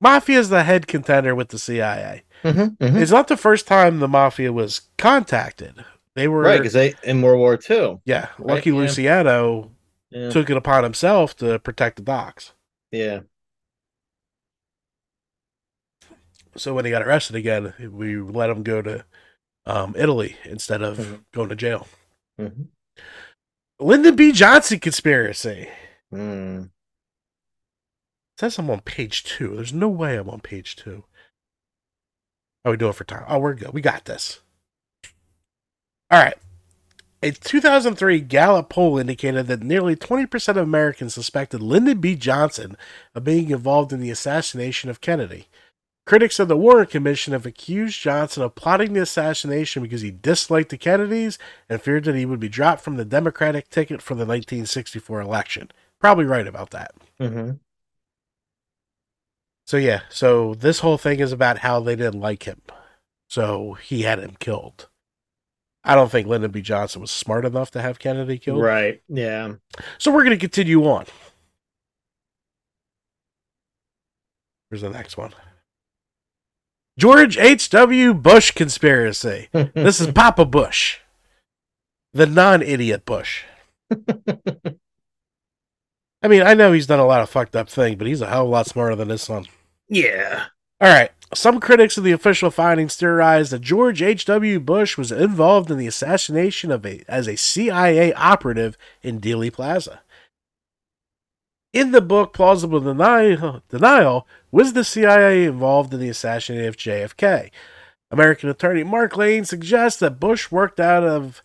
Mafia is the head contender with the CIA. Mhm, mhm. It's not the first time the mafia was contacted. They were Right, because they in World War II. yeah. Right, Lucky yeah. Luciano Yeah. took it upon himself to protect the docks. yeah. So when he got arrested again, we let him go to um, Italy instead of Mhm. going to jail. Mhm. Lyndon B. Johnson conspiracy. Mm. It says I'm on page two. There's no way I'm on page two. How we doing for time? Oh, we're good. We got this. All right. A 2003 Gallup poll indicated that nearly 20% of Americans suspected Lyndon B. Johnson of being involved in the assassination of Kennedy. Critics of the Warren Commission have accused Johnson of plotting the assassination because he disliked the Kennedys and feared that he would be dropped from the Democratic ticket for the 1964 election. Probably right about that. Mhm. So yeah, so this whole thing is about how they didn't like him. So he had him killed. I don't think Lyndon B. Johnson was smart enough to have Kennedy killed. Right. Yeah. So we're going to continue on. Here's the next one. George H.W. Bush conspiracy. This is Papa Bush, the non idiot Bush. I mean, I know he's done a lot of fucked up things, but he's a hell of a lot smarter than his son. yeah. All right. Some critics of the official findings theorize that George H.W. Bush was involved in the assassination of a as a CIA operative in Dealey Plaza. In the book Plausible Denial, was the CIA involved in the assassination of JFK? American attorney Mark Lane suggests that Bush worked out of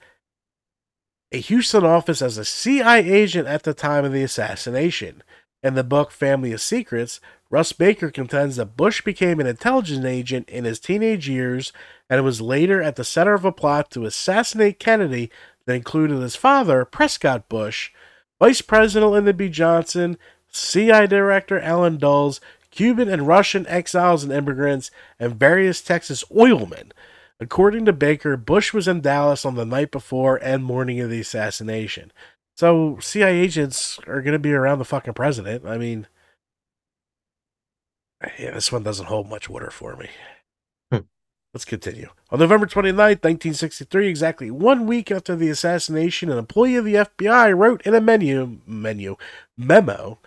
a Houston office as a CIA agent at the time of the assassination. In the book Family of Secrets, Russ Baker contends that Bush became an intelligence agent in his teenage years and was later at the center of a plot to assassinate Kennedy that included his father, Prescott Bush, Vice President Lyndon B. Johnson, CIA Director Allen Dulles, Cuban and Russian exiles and immigrants, and various Texas oilmen. According to Baker, Bush was in Dallas on the night before and morning of the assassination. So CIA agents are going to be around the fucking president. I mean, yeah, this one doesn't hold much water for me. Let's continue. On November 29th, 1963, exactly one week after the assassination, an employee of the FBI wrote in a menu menu memo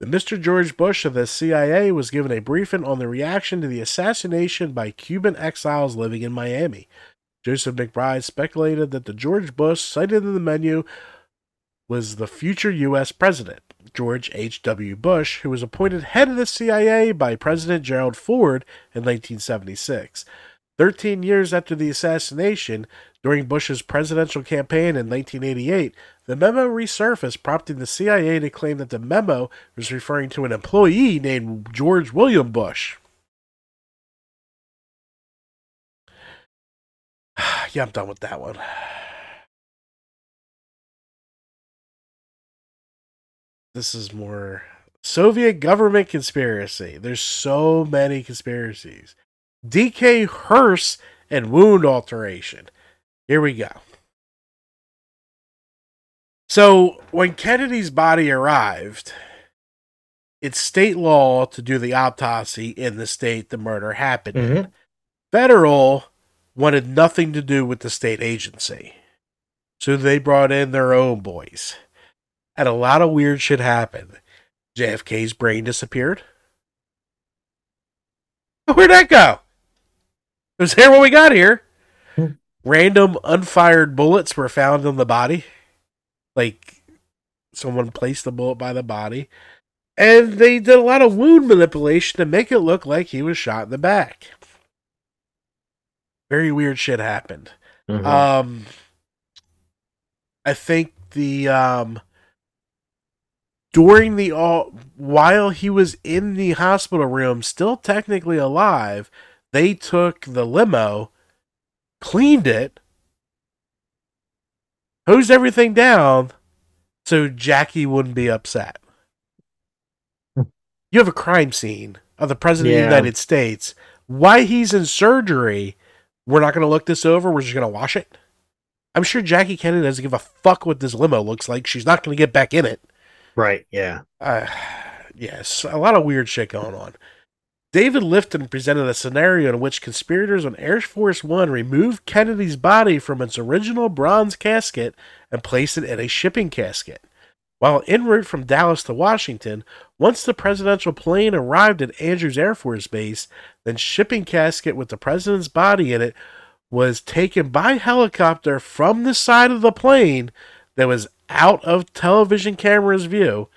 that Mr. George Bush of the CIA was given a briefing on the reaction to the assassination by Cuban exiles living in Miami. Joseph McBride speculated that the George Bush cited in the menu was the future U.S. president, George H.W. Bush, who was appointed head of the CIA by President Gerald Ford in 1976. Thirteen years after the assassination, during Bush's presidential campaign in 1988, the memo resurfaced, prompting the CIA to claim that the memo was referring to an employee named George William Bush. yeah, I'm done with that one. This is more Soviet government conspiracy. There's so many conspiracies. DK hearse and wound alteration. Here we go. So, when Kennedy's body arrived, it's state law to do the autopsy in the state the murder happened in. Mhm. Federal wanted nothing to do with the state agency. So they brought in their own boys. And a lot of weird shit happened. JFK's brain disappeared. Where'd that go? It was here when we got here. Hmm. Random unfired bullets were found on the body. Like someone placed the bullet by the body. And they did a lot of wound manipulation to make it look like he was shot in the back. Very weird shit happened. Mhm. Um, I think the um during the all while he was in the hospital room, still technically alive, they took the limo, cleaned it, hosed everything down, so Jackie wouldn't be upset. You have a crime scene of the president of the United States. Why he's in surgery, we're not going to look this over. We're just going to wash it. I'm sure Jackie Kennedy doesn't give a fuck what this limo looks like. She's not going to get back in it. right. Yeah. Uh, yes, a lot of weird shit going on. David Lifton presented a scenario in which conspirators on Air Force One removed Kennedy's body from its original bronze casket and placed it in a shipping casket. While en route from Dallas to Washington, once the presidential plane arrived at Andrews Air Force Base, the shipping casket with the president's body in it was taken by helicopter from the side of the plane that was out of television camera's view.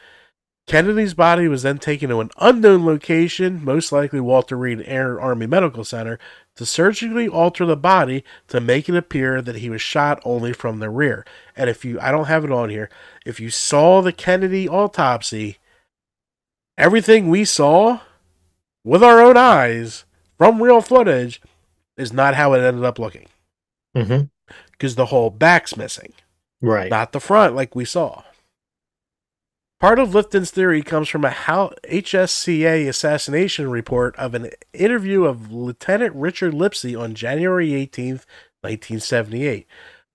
Kennedy's body was then taken to an unknown location, most likely Walter Reed Air Army Medical Center, to surgically alter the body to make it appear that he was shot only from the rear. And if you, I don't have it on here, if you saw the Kennedy autopsy, everything we saw with our own eyes from real footage is not how it ended up looking. Because Mm-hmm. Because the whole back's missing, Right. not the front like we saw. Part of Lifton's theory comes from a HSCA assassination report of an interview of Lieutenant Richard Lipsey on January 18, 1978,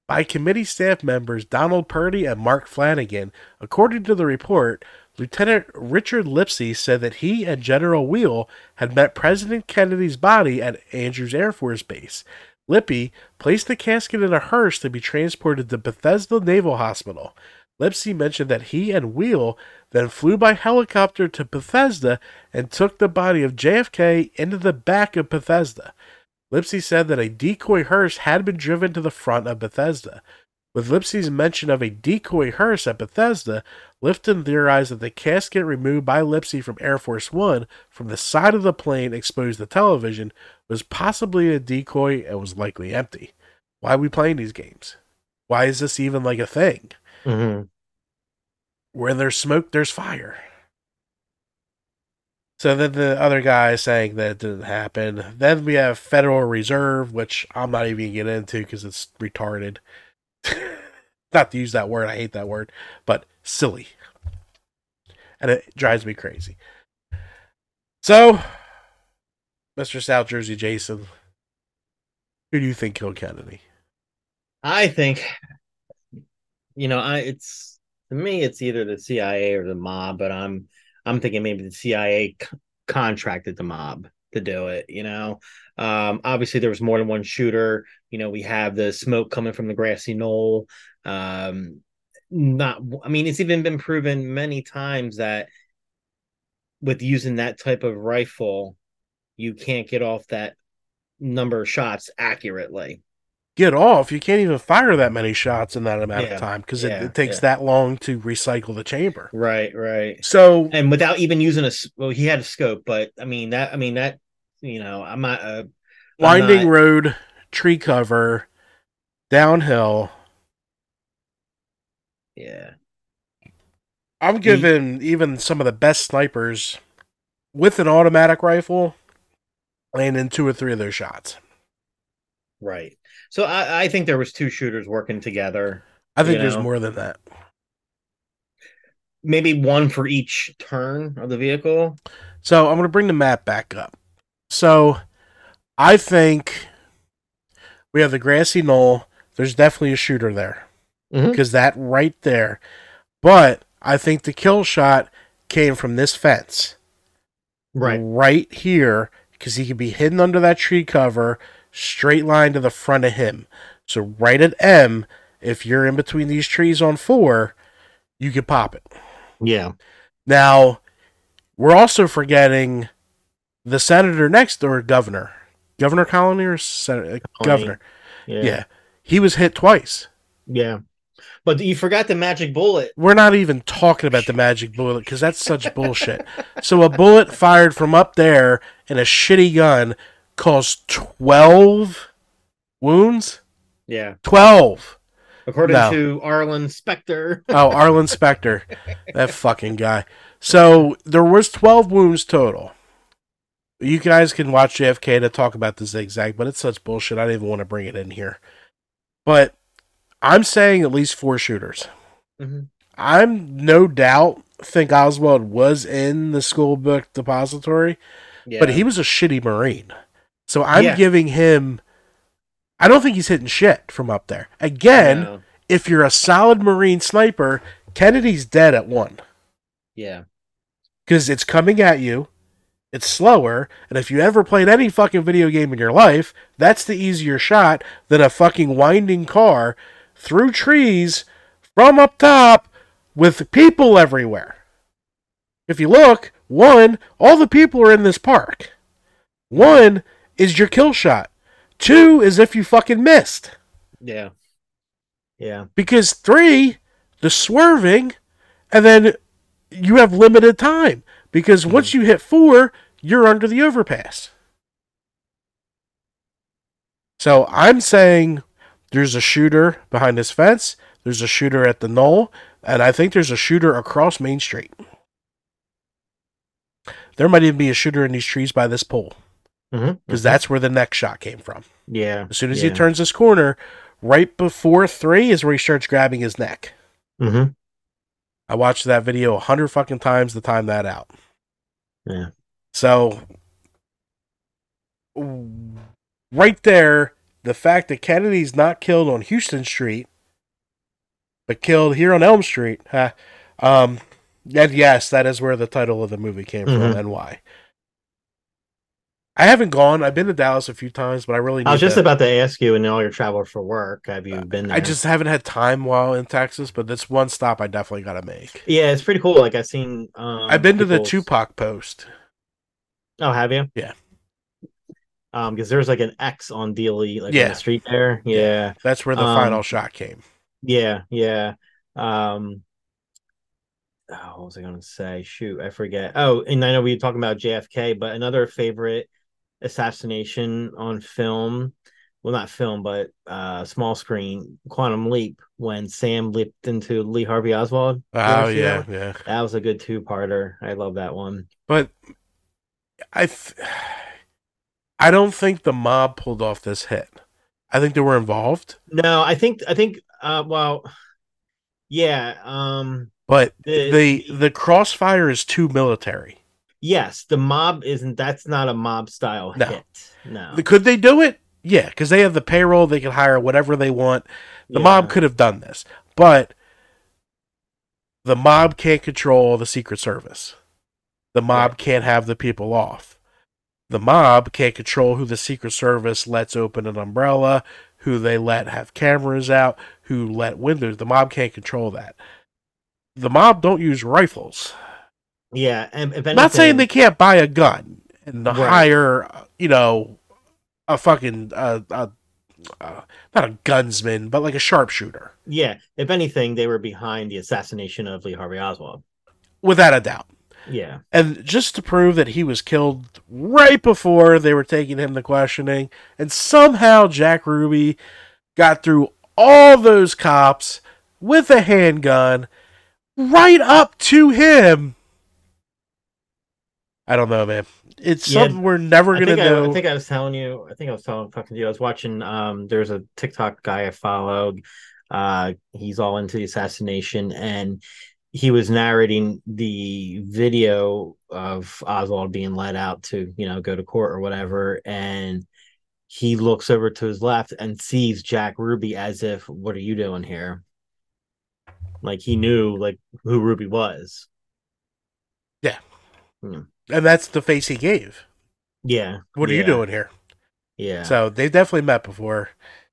by committee staff members Donald Purdy and Mark Flanagan. According to the report, Lieutenant Richard Lipsey said that he and General Wheel had met President Kennedy's body at Andrews Air Force Base. Lippy placed the casket in a hearse to be transported to Bethesda Naval Hospital. Lipsey mentioned that he and Wheel then flew by helicopter to Bethesda and took the body of JFK into the back of Bethesda. Lipsey said that a decoy hearse had been driven to the front of Bethesda. With Lipsey's mention of a decoy hearse at Bethesda, Lifton theorized that the casket removed by Lipsey from Air Force One from the side of the plane exposed to television was possibly a decoy and was likely empty. Why are we playing these games? Why is this even like a thing? Mm-hmm. Where there's smoke, there's fire. So then the other guy is saying that it didn't happen. Then we have Federal Reserve, which I'm not even gonna get into because it's retarded. not to use that word, I hate that word, but silly. And it drives me crazy. So, Mr. South Jersey Jason, who do you think killed Kennedy? I think, you know, I it's to me it's either the CIA or the mob, but I'm I'm thinking maybe the CIA c- contracted the mob to do it. You know, um, obviously there was more than one shooter. You know, we have the smoke coming from the grassy knoll. Um, not, I mean, it's even been proven many times that with using that type of rifle, you can't get off that number of shots accurately. Get off. You can't even fire that many shots in that amount Yeah, of time because yeah, it, it takes yeah. that long to recycle the chamber. Right, right. So, and without even using a well he had a scope but i mean that i mean that you know i'm not uh, winding not- road, tree cover, downhill. yeah I'm giving even some of the best snipers with an automatic rifle landing two or three of their shots. right so i i think there was two shooters working together I think there's know. more than that. maybe one for each turn of the vehicle So I'm going to bring the map back up. So I think we have the grassy knoll. There's definitely a shooter there mm-hmm. because that right there. But I think the kill shot came from this fence right right here because he could be hidden under that tree cover, straight line to the front of him. So right at M, if you're in between these trees on four, you could pop it. yeah Now, we're also forgetting the senator next door, governor, Governor Connally or sen- uh, governor. yeah Yeah. he was hit twice. yeah but you forgot the magic bullet We're not even talking about the magic bullet because that's such bullshit. So a bullet fired from up there in a shitty gun caused twelve wounds. yeah Twelve. according No. to arlen specter Oh, Arlen Specter, that fucking guy. So there was twelve wounds total. You guys can watch JFK to talk about the zigzag, but it's such bullshit. I didn't even want to bring it in here. But I'm saying at least four shooters. Mhm. I'm no doubt think Oswald was in the school book depository, yeah but he was a shitty Marine. So I'm Yeah. giving him. I don't think he's hitting shit from up there. Again, No. if you're a solid Marine sniper, Kennedy's dead at one yeah because it's coming at you. It's slower, and if you ever played any fucking video game in your life, that's the easier shot than a fucking winding car through trees from up top with people everywhere. If you look, one, all the people are in this park. One is your kill shot. Two is if you fucking missed. Yeah. Yeah. Because three, the swerving, and then you have limited time. Because mm-hmm. once you hit four, you're under the overpass. So I'm saying there's a shooter behind this fence, there's a shooter at the knoll, and I think there's a shooter across Main Street. There might even be a shooter in these trees by this pole Mm-hmm. because that's where the next shot came from. Yeah. As soon as yeah. he turns this corner, right before three is where he starts grabbing his neck. Mm-hmm. I watched that video a hundred fucking times to time that out. Yeah. So, right there, the fact that Kennedy's not killed on Houston Street, but killed here on Elm Street, huh? Um, and yes, that is where the title of the movie came from Mhm. and why. I haven't gone. I've been to Dallas a few times, but I really. I was just to- about to ask you, in all your travel for work, have you been there? I just haven't had time while in Texas, but this one stop I definitely got to make. yeah, it's pretty cool. Like I've seen. Um, I've been to the Tupac post. Oh, have you? Yeah. Um, because there's like an X on Dealey, like on the street there. Yeah. That's where the Um, final shot came. Yeah, yeah. Um oh, what was I gonna say? Shoot, I forget. Oh, and I know we were talking about JFK, but another favorite assassination on film, well not film, but uh small screen, Quantum Leap, when Sam leaped into Lee Harvey Oswald. Oh yeah, that yeah. That was a good two parter. I love that one. But I, th- I don't think the mob pulled off this hit. I think they were involved, No, I think I think uh well yeah, um but The- the the crossfire is too military. Yes, the mob isn't that's not a mob style No. hit. No. Could they do it? Yeah, because they have the payroll. They can hire whatever they want. The Yeah. mob could have done this, but the mob can't control the Secret Service. The mob can't have the people off. The mob can't control who the Secret Service lets open an umbrella, who they let have cameras out, who let windows. The mob can't control that. The mob don't use rifles. Yeah, and anything, not saying they can't buy a gun and Right. hire, you know, a fucking uh, uh, uh, not a gunsman, but like a sharpshooter, Yeah, if anything, they were behind the assassination of Lee Harvey Oswald. without a doubt. Yeah, And just to prove that he was killed right before they were taking him to questioning, and somehow Jack Ruby got through all those cops with a handgun right up to him. I don't know, man. It's Yeah, something we're never I gonna think I, know. I think I was telling you. I think I was telling talking to you. I was watching. Um, there's a TikTok guy I followed. Uh, he's all into the assassination, and he was narrating the video of Oswald being let out to, you know, go to court or whatever, and he looks over to his left and sees Jack Ruby as if, "What are you doing here?" Like he knew like who Ruby was. And that's the face he gave. Yeah. What are you doing here? Yeah. So they definitely met before.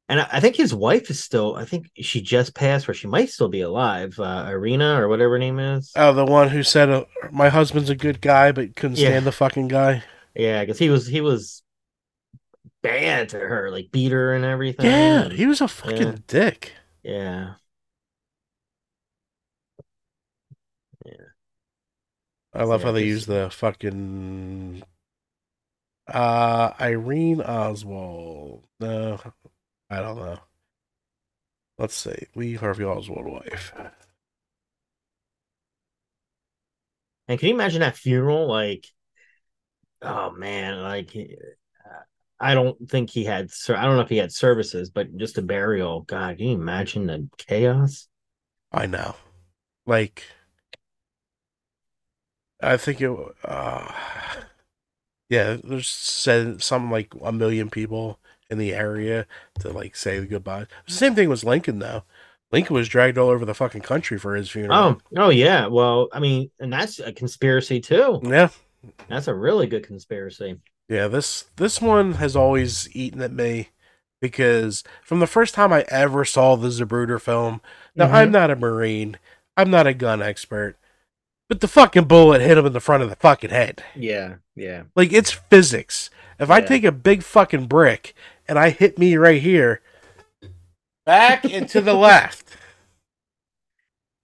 And I, I think his wife is still. I think she just passed, or she might still be alive. Uh, Irina or whatever her name is. Oh, the one who said uh, my husband's a good guy, but couldn't Yeah. stand the fucking guy. yeah, because he was he was bad to her, like beat her and everything. Yeah, and- he was a fucking Yeah. dick. yeah. I love Yeah, how they use the fucking uh Irene Oswald. No, I don't know. Let's see. Lee Harvey Oswald wife. And can you imagine that funeral? Like, oh man, like I don't think he had. I don't know if he had services, but just a burial. God, can you imagine the chaos? I know. Like I think it uh yeah, there's said something like a million people in the area to like say goodbye. The same thing was Lincoln though. Lincoln was dragged all over the fucking country for his funeral. Oh, oh yeah. Well, I mean, and that's a conspiracy too. Yeah. That's a really good conspiracy. Yeah, this this one has always eaten at me because from the first time I ever saw the Zapruder film, now Mhm. I'm not a marine, I'm not a gun expert, but the fucking bullet hit him in the front of the fucking head. Yeah, yeah. Like it's physics. If I take a big fucking brick and I hit me right here, back and to the left.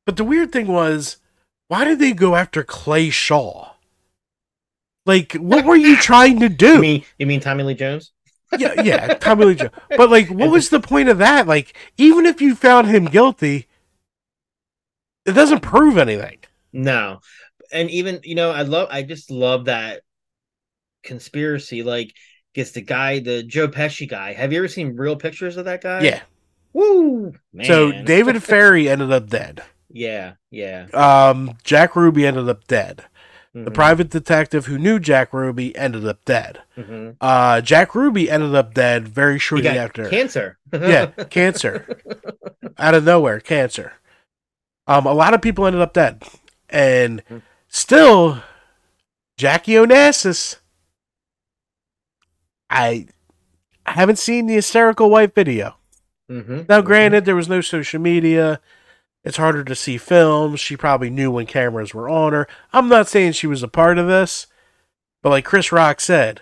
But the weird thing was, why did they go after Clay Shaw? Like, what were you trying to do? You mean you mean Tommy Lee Jones? yeah, yeah, Tommy Lee Jones. But like, what was the point of that? Like, even if you found him guilty, it doesn't prove anything. No. And even, you know, I love I just love that conspiracy. Like, gets the guy, the Joe Pesci guy. Have you ever seen real pictures of that guy? Yeah. Woo! Man. So David Ferrie ended up dead. Yeah, yeah. Um, Jack Ruby ended up dead. The Mhm, private detective who knew Jack Ruby ended up dead. mhm. Uh, Jack Ruby ended up dead very shortly after. cancer. yeah, cancer. Out of nowhere, cancer. Um, a lot of people ended up dead. And still, Jackie Onassis. I I haven't seen the hysterical wife video. hmm Now, granted, there was no social media. It's harder to see films. She probably knew when cameras were on her. I'm not saying she was a part of this, but like Chris Rock said,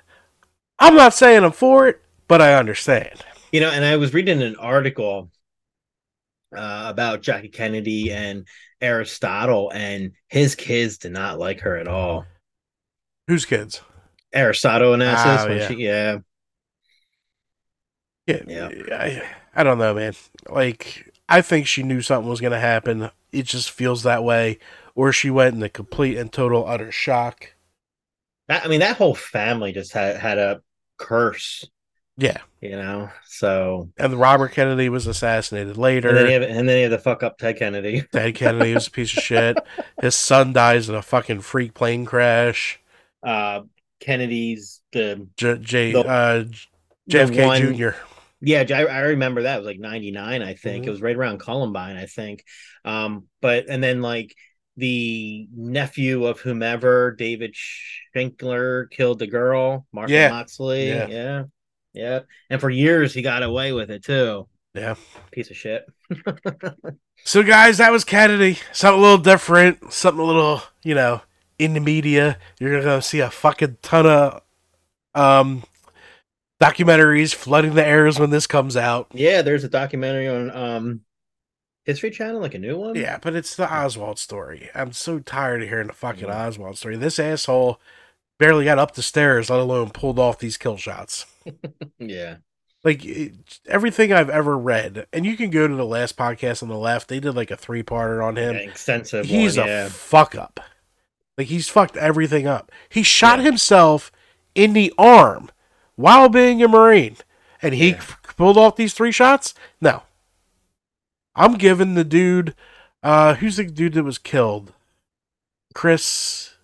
I'm not saying I'm for it, but I understand. You know, and I was reading an article uh, about Jackie Kennedy and Aristotle, and his kids did not like her at all. Whose kids? Aristotle Onassis, Oh, yeah. she, yeah, Yeah, Yeah. I, I don't know, man. Like, I think she knew something was going to happen. It just feels that way. Or she went into complete and total utter shock. I mean, that whole family just had had a curse, Yeah. you know. So, And Robert Kennedy was assassinated later. and then have, and then you have to fuck up Ted Kennedy. Ted Kennedy was a piece of shit. His son dies in a fucking freak plane crash. Uh, Kennedy's the J, J The- uh, JFK one- Jr. Yeah, I, I remember that. It was like 99, I think. Mhm. It was right around Columbine, I think. Um, but and then like the nephew of whomever, David Schenkler, killed the girl, Martha Yeah. Moxley. Yeah. yeah. Yeah. And for years he got away with it too. Yeah. Piece of shit. So, guys, that was Kennedy. Something a little different. Something a little, you know, in the media. You're going to see a fucking ton of um, documentaries flooding the airs when this comes out. Yeah, there's a documentary on um History Channel, like a new one. Yeah, but it's the Oswald story. I'm so tired of hearing the fucking Yeah. Oswald story. This asshole barely got up the stairs, let alone pulled off these kill shots. Yeah. like it, everything I've ever read, and you can go to the last podcast on the left. They did like a three parter on him. Yeah, extensive he's one, a yeah. fuck up. Like he's fucked everything up. He shot Yeah. himself in the arm while being a marine, and he Yeah. pulled off these three shots. No, I'm giving the dude. Uh, who's the dude that was killed? Chris,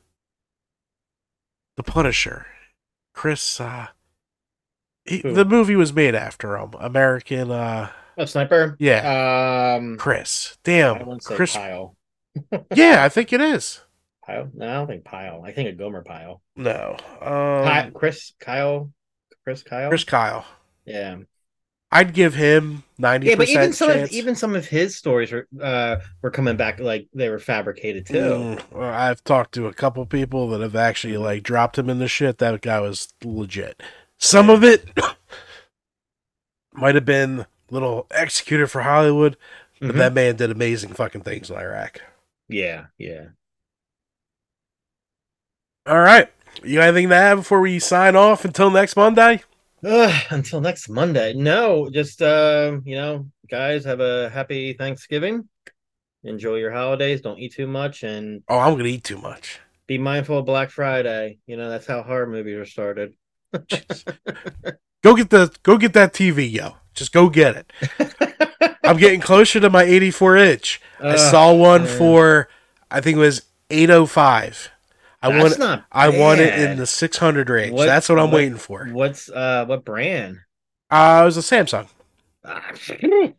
the Punisher. Chris. Uh, he, the movie was made after him. American. Uh, A sniper? yeah. Um Chris. Damn. Chris. Pyle. Yeah, I think it is. Pyle? No, I don't think Pyle. I think a Gomer Pyle. No. Um, Chris Kyle. Chris Kyle. Chris Kyle. Yeah. I'd give him ninety Yeah, but even some of even some of his stories were uh were coming back like they were fabricated too. Mm, I've talked to a couple people that have actually like dropped him in the shit. That guy was legit. Some Yeah. of it might have been a little executed for Hollywood, but Mhm. that man did amazing fucking things in Iraq. Yeah, yeah. All right, you got anything to add before we sign off until next Monday? Ugh, until next Monday. No, just uh, you know, guys, have a happy Thanksgiving. Enjoy your holidays. Don't eat too much, and Oh, I'm gonna eat too much. be mindful of Black Friday. You know that's how horror movies are started. Go get the go get that TV, yo. Just go get it. I'm getting closer to my 84 inch. I saw one man. for I think it was 805. I That's want not I want it in the 600 range. What- That's what I'm what- waiting for. What's uh what brand? Uh, it was a Samsung.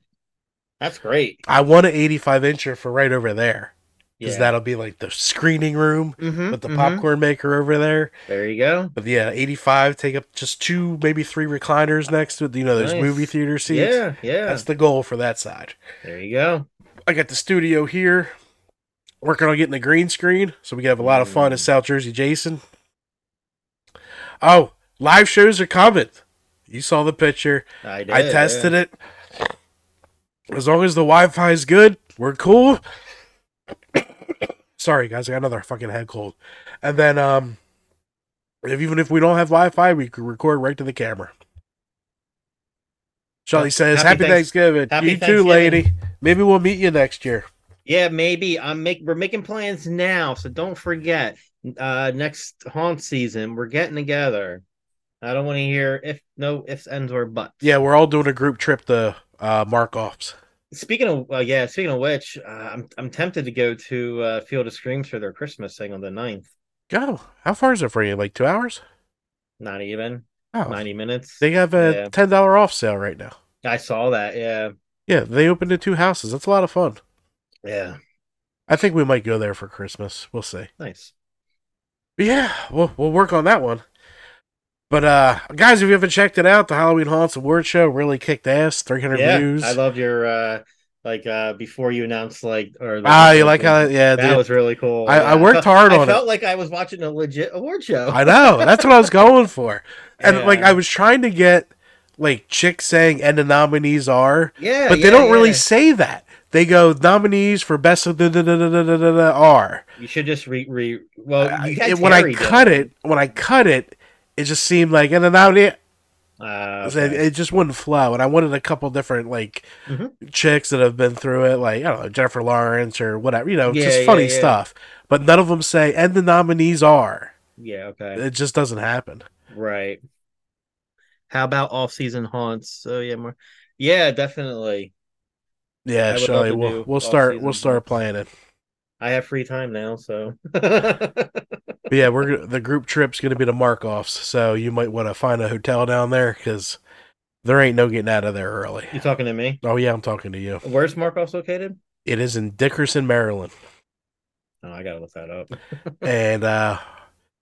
That's great. I want an 85 incher for right over there. because Yeah. that'll be like the screening room Mhm, with the mhm. popcorn maker over there. There you go. But yeah, 85 take up just two, maybe three recliners next to you know those Nice. movie theater seats. Yeah, yeah. That's the goal for that side. There you go. I got the studio here, working on getting the green screen, so we can have a lot of fun Mm. at South Jersey Jason. Oh, live shows are coming. You saw the picture. I did. I tested it. As long as the Wi-Fi is good, we're cool. Sorry, guys, I got another fucking head cold. And then, um, if even if we don't have Wi-Fi, we can record right to the camera. Charlie says, Happy "Happy, Thanks- Thanksgiving, Happy you too, lady. Maybe we'll meet you next year." Yeah, maybe I'm make we're making plans now, so don't forget. Uh next haunt season, we're getting together. I don't want to hear if no ifs, ends, or buts. Yeah, we're all doing a group trip to uh, Markoff's. Speaking of uh, yeah, speaking of which, uh, I'm I'm tempted to go to uh, Field of Screams for their Christmas thing on the 9th. Go. How far is it for you? Like two hours? Not even Oh, 90 minutes. they have a Yeah. ten dollar off sale right now. I saw that. Yeah, Yeah, they opened the two houses. That's a lot of fun. Yeah, I think we might go there for Christmas. We'll see. nice. But yeah, we'll we'll work on that one. But uh guys, if you haven't checked it out, the Halloween Haunts Award Show really kicked ass. Three hundred Yeah, views. I love your uh like uh before you announced like or ah, you like how? Yeah, that dude. was really cool. I- I worked hard I on it. I felt like I was watching a legit award show. I know. That's what I was going for. And like I was trying to get like chicks saying and the nominees are, yeah, but yeah, they don't really say that. They go nominees for best of the da, da, da, are. You should just re re. Well, I- had when I cut it, when I cut it, it just seemed like and the nominee. Uh, It, okay. it just wouldn't flow, and I wanted a couple different like Mhm. chicks that have been through it, like I don't know Jennifer Lawrence or whatever, you know, Yeah, just yeah, funny yeah. stuff. But none of them say, and the nominees are. yeah, okay, It just doesn't happen. right. How about off season haunts? So yeah, more. Yeah, definitely. Yeah, Shelly, we'll we'll start off-season we'll start playing it. I have free time now, so. Yeah, we're the group trip's gonna be to Markoff's, so you might want to find a hotel down there because there ain't no getting out of there early. you talking to me? Oh yeah, I'm talking to you. Where's Markoff's located? It is in Dickerson, Maryland, Oh, I gotta look that up. and uh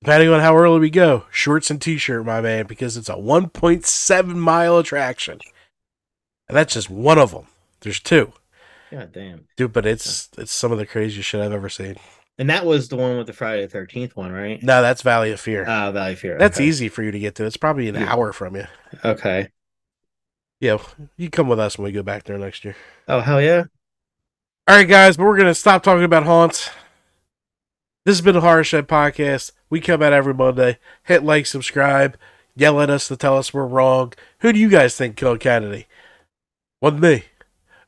depending on how early we go, shorts and t-shirt, my man, because it's a 1.7 mile attraction, and that's just one of them. There's two, God damn. dude, but it's it's some of the craziest shit I've ever seen. And that was the one with the Friday the Thirteenth one, right? No, that's Valley of Fear. Ah, Valley Fear. that's okay. easy for you to get to. It's probably an Yeah. hour from you. Okay. Yeah, you come with us when we go back there next year. Oh hell yeah! All right, guys, but we're gonna stop talking about haunts. This has been the Horror Shed podcast. We come out every Monday. Hit like, subscribe, yell at us to tell us we're wrong. Who do you guys think killed Kennedy? Wasn't me.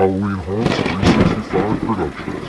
Halloween Haunts 365 production.